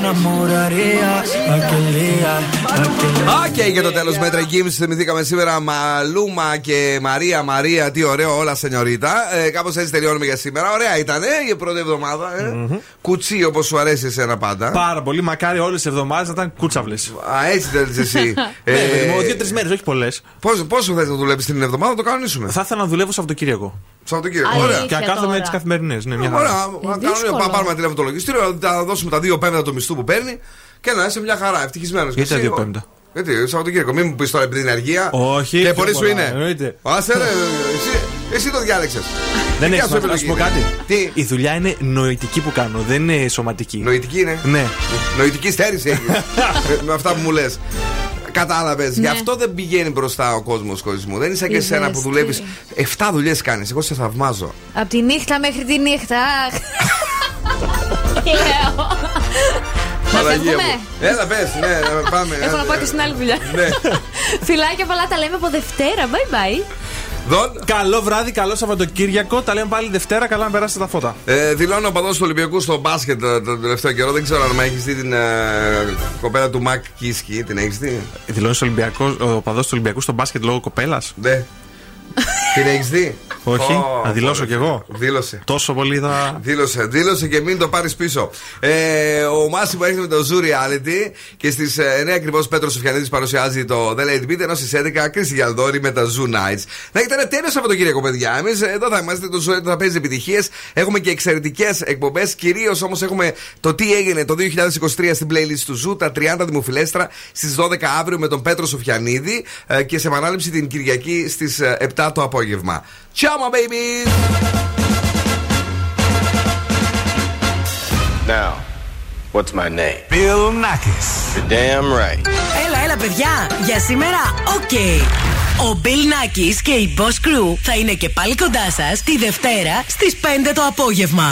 Speaker 24: Diría que me enamoraría aquel día, aquel día?
Speaker 1: Οκ, για το τέλος μέτρα Games θυμηθήκαμε σήμερα Μαλούμα και Μαρία Μαρία. Τι ωραίο, όλα σενιωρίτα. Ε, Κάπως έτσι τελειώνουμε για σήμερα. Ωραία ήταν, ε, η πρώτη εβδομάδα. Ε. Κουτσί όπως σου αρέσει εσένα πάντα.
Speaker 3: Πάρα πολύ. Μακάρι όλες τι εβδομάδες να ήταν κούτσαυλε.
Speaker 1: Α, έτσι θέλεις εσύ.
Speaker 3: Ναι, παιδί μου, δύο-τρεις μέρες, όχι πολλές.
Speaker 1: Πόσο, πόσο θε να δουλεύει την εβδομάδα, να το κανονίσουμε.
Speaker 3: Θα ήθελα να δουλεύω Σαββατοκύριακο.
Speaker 1: Σαββατοκύριακο.
Speaker 4: Αλήθεια
Speaker 1: Ωραία.
Speaker 3: Και να κάθομαι
Speaker 4: τώρα.
Speaker 3: έτσι καθημερινές. Ναι, μια
Speaker 1: Ωραία,
Speaker 3: χαρά.
Speaker 1: να κάνουμε, να πάρουμε τηλέφωνο το λογιστήριο, να δώσουμε τα δύο πέμπτα του μισθού που παίρνει και να είσαι μια χαρά, ευτυχισμένος.
Speaker 3: Γιατί τα δύο πέμπτα;
Speaker 1: Γιατί, Σαββατοκύριακο, μην μου πεις τώρα επειδή είναι αργία.
Speaker 3: Όχι,
Speaker 1: Και
Speaker 3: πιο
Speaker 1: πολύ σου
Speaker 3: πολλά,
Speaker 1: είναι.
Speaker 3: εννοείται.
Speaker 1: Άσε ρε, εσύ, εσύ το διάλεξες.
Speaker 3: Δεν έχει σημασία. Να σου πω κάτι.
Speaker 1: Τι;
Speaker 3: Η δουλειά είναι νοητική που κάνω, δεν είναι σωματική.
Speaker 1: Νοητική είναι.
Speaker 3: Ναι.
Speaker 1: Νοητική στέρηση έχει. με αυτά που μου λες. Κατάλαβες. Γι' αυτό δεν πηγαίνει μπροστά ο κόσμος, κόσμο μου. Δεν είσαι και
Speaker 4: Είδες
Speaker 1: εσένα που
Speaker 4: τι.
Speaker 1: δουλεύεις. 7 δουλειές κάνεις. Εγώ σε θαυμάζω.
Speaker 4: Από τη νύχτα μέχρι τη νύχτα. Λέω. Να
Speaker 1: Παναγία
Speaker 4: φεύγουμε.
Speaker 1: μου. Έλα, πες, ναι, πάμε.
Speaker 4: Έχω να πάω και στην άλλη δουλειά.
Speaker 1: Ναι.
Speaker 4: Φιλάκια πολλά τα λέμε από Δευτέρα. Bye bye.
Speaker 1: Δον.
Speaker 3: Καλό βράδυ, καλό Σαββατοκύριακο. Τα λέμε πάλι Δευτέρα. Καλά να περάσετε τα φώτα.
Speaker 1: Ε, δηλώνω ο παδός του Ολυμπιακού στο μπάσκετ ε, τον τελευταίο καιρό. Δεν ξέρω αν έχεις δει την ε, κοπέλα του Μακ Κίσκι. Την έχεις δει;
Speaker 3: Δηλώνεις ο παδός του Ολυμπιακού στο μπάσκετ λόγω κοπέλας;
Speaker 1: Ναι. Την έχεις δει;
Speaker 3: Όχι,
Speaker 1: Ω,
Speaker 3: να δηλώσω
Speaker 1: ωραία.
Speaker 3: κι εγώ.
Speaker 1: Δήλωσε.
Speaker 3: Τόσο πολύ θα.
Speaker 1: Δήλωσε, δήλωσε και μην το πάρεις πίσω. Ε, ο Μάσιμο έρχεται με το Zoo Reality και στις 9 ακριβώς Πέτρο Σοφιανίδης παρουσιάζει το The Late Beat ενώ στις 11 Κρίση Γιαλδόρη με τα Zoo Nights. Να έχετε ένα τέλειος Σαββατοκύριακο, παιδιά. Εμείς εδώ θα είμαστε, το Zoo θα παίζει επιτυχίες. Έχουμε και εξαιρετικές εκπομπές. Κυρίως όμως έχουμε το τι έγινε το 2023 στην playlist του Zoo, τα 30 δημοφιλέστρα στις 12 αύριο με τον Πέτρο Σοφιανίδη ε, και σε επανάληψη την Κυριακή στις 7 το απόγευμα. Ciao, my babies!
Speaker 25: Now, what's my name?
Speaker 26: Bill Nackis.
Speaker 25: You're damn right.
Speaker 12: Έλα, έλα, παιδιά. Για σήμερα, οκ. Ο Bill Nackis και η Boss Crew θα είναι και πάλι κοντά σας τη Δευτέρα στις 5 το απόγευμα.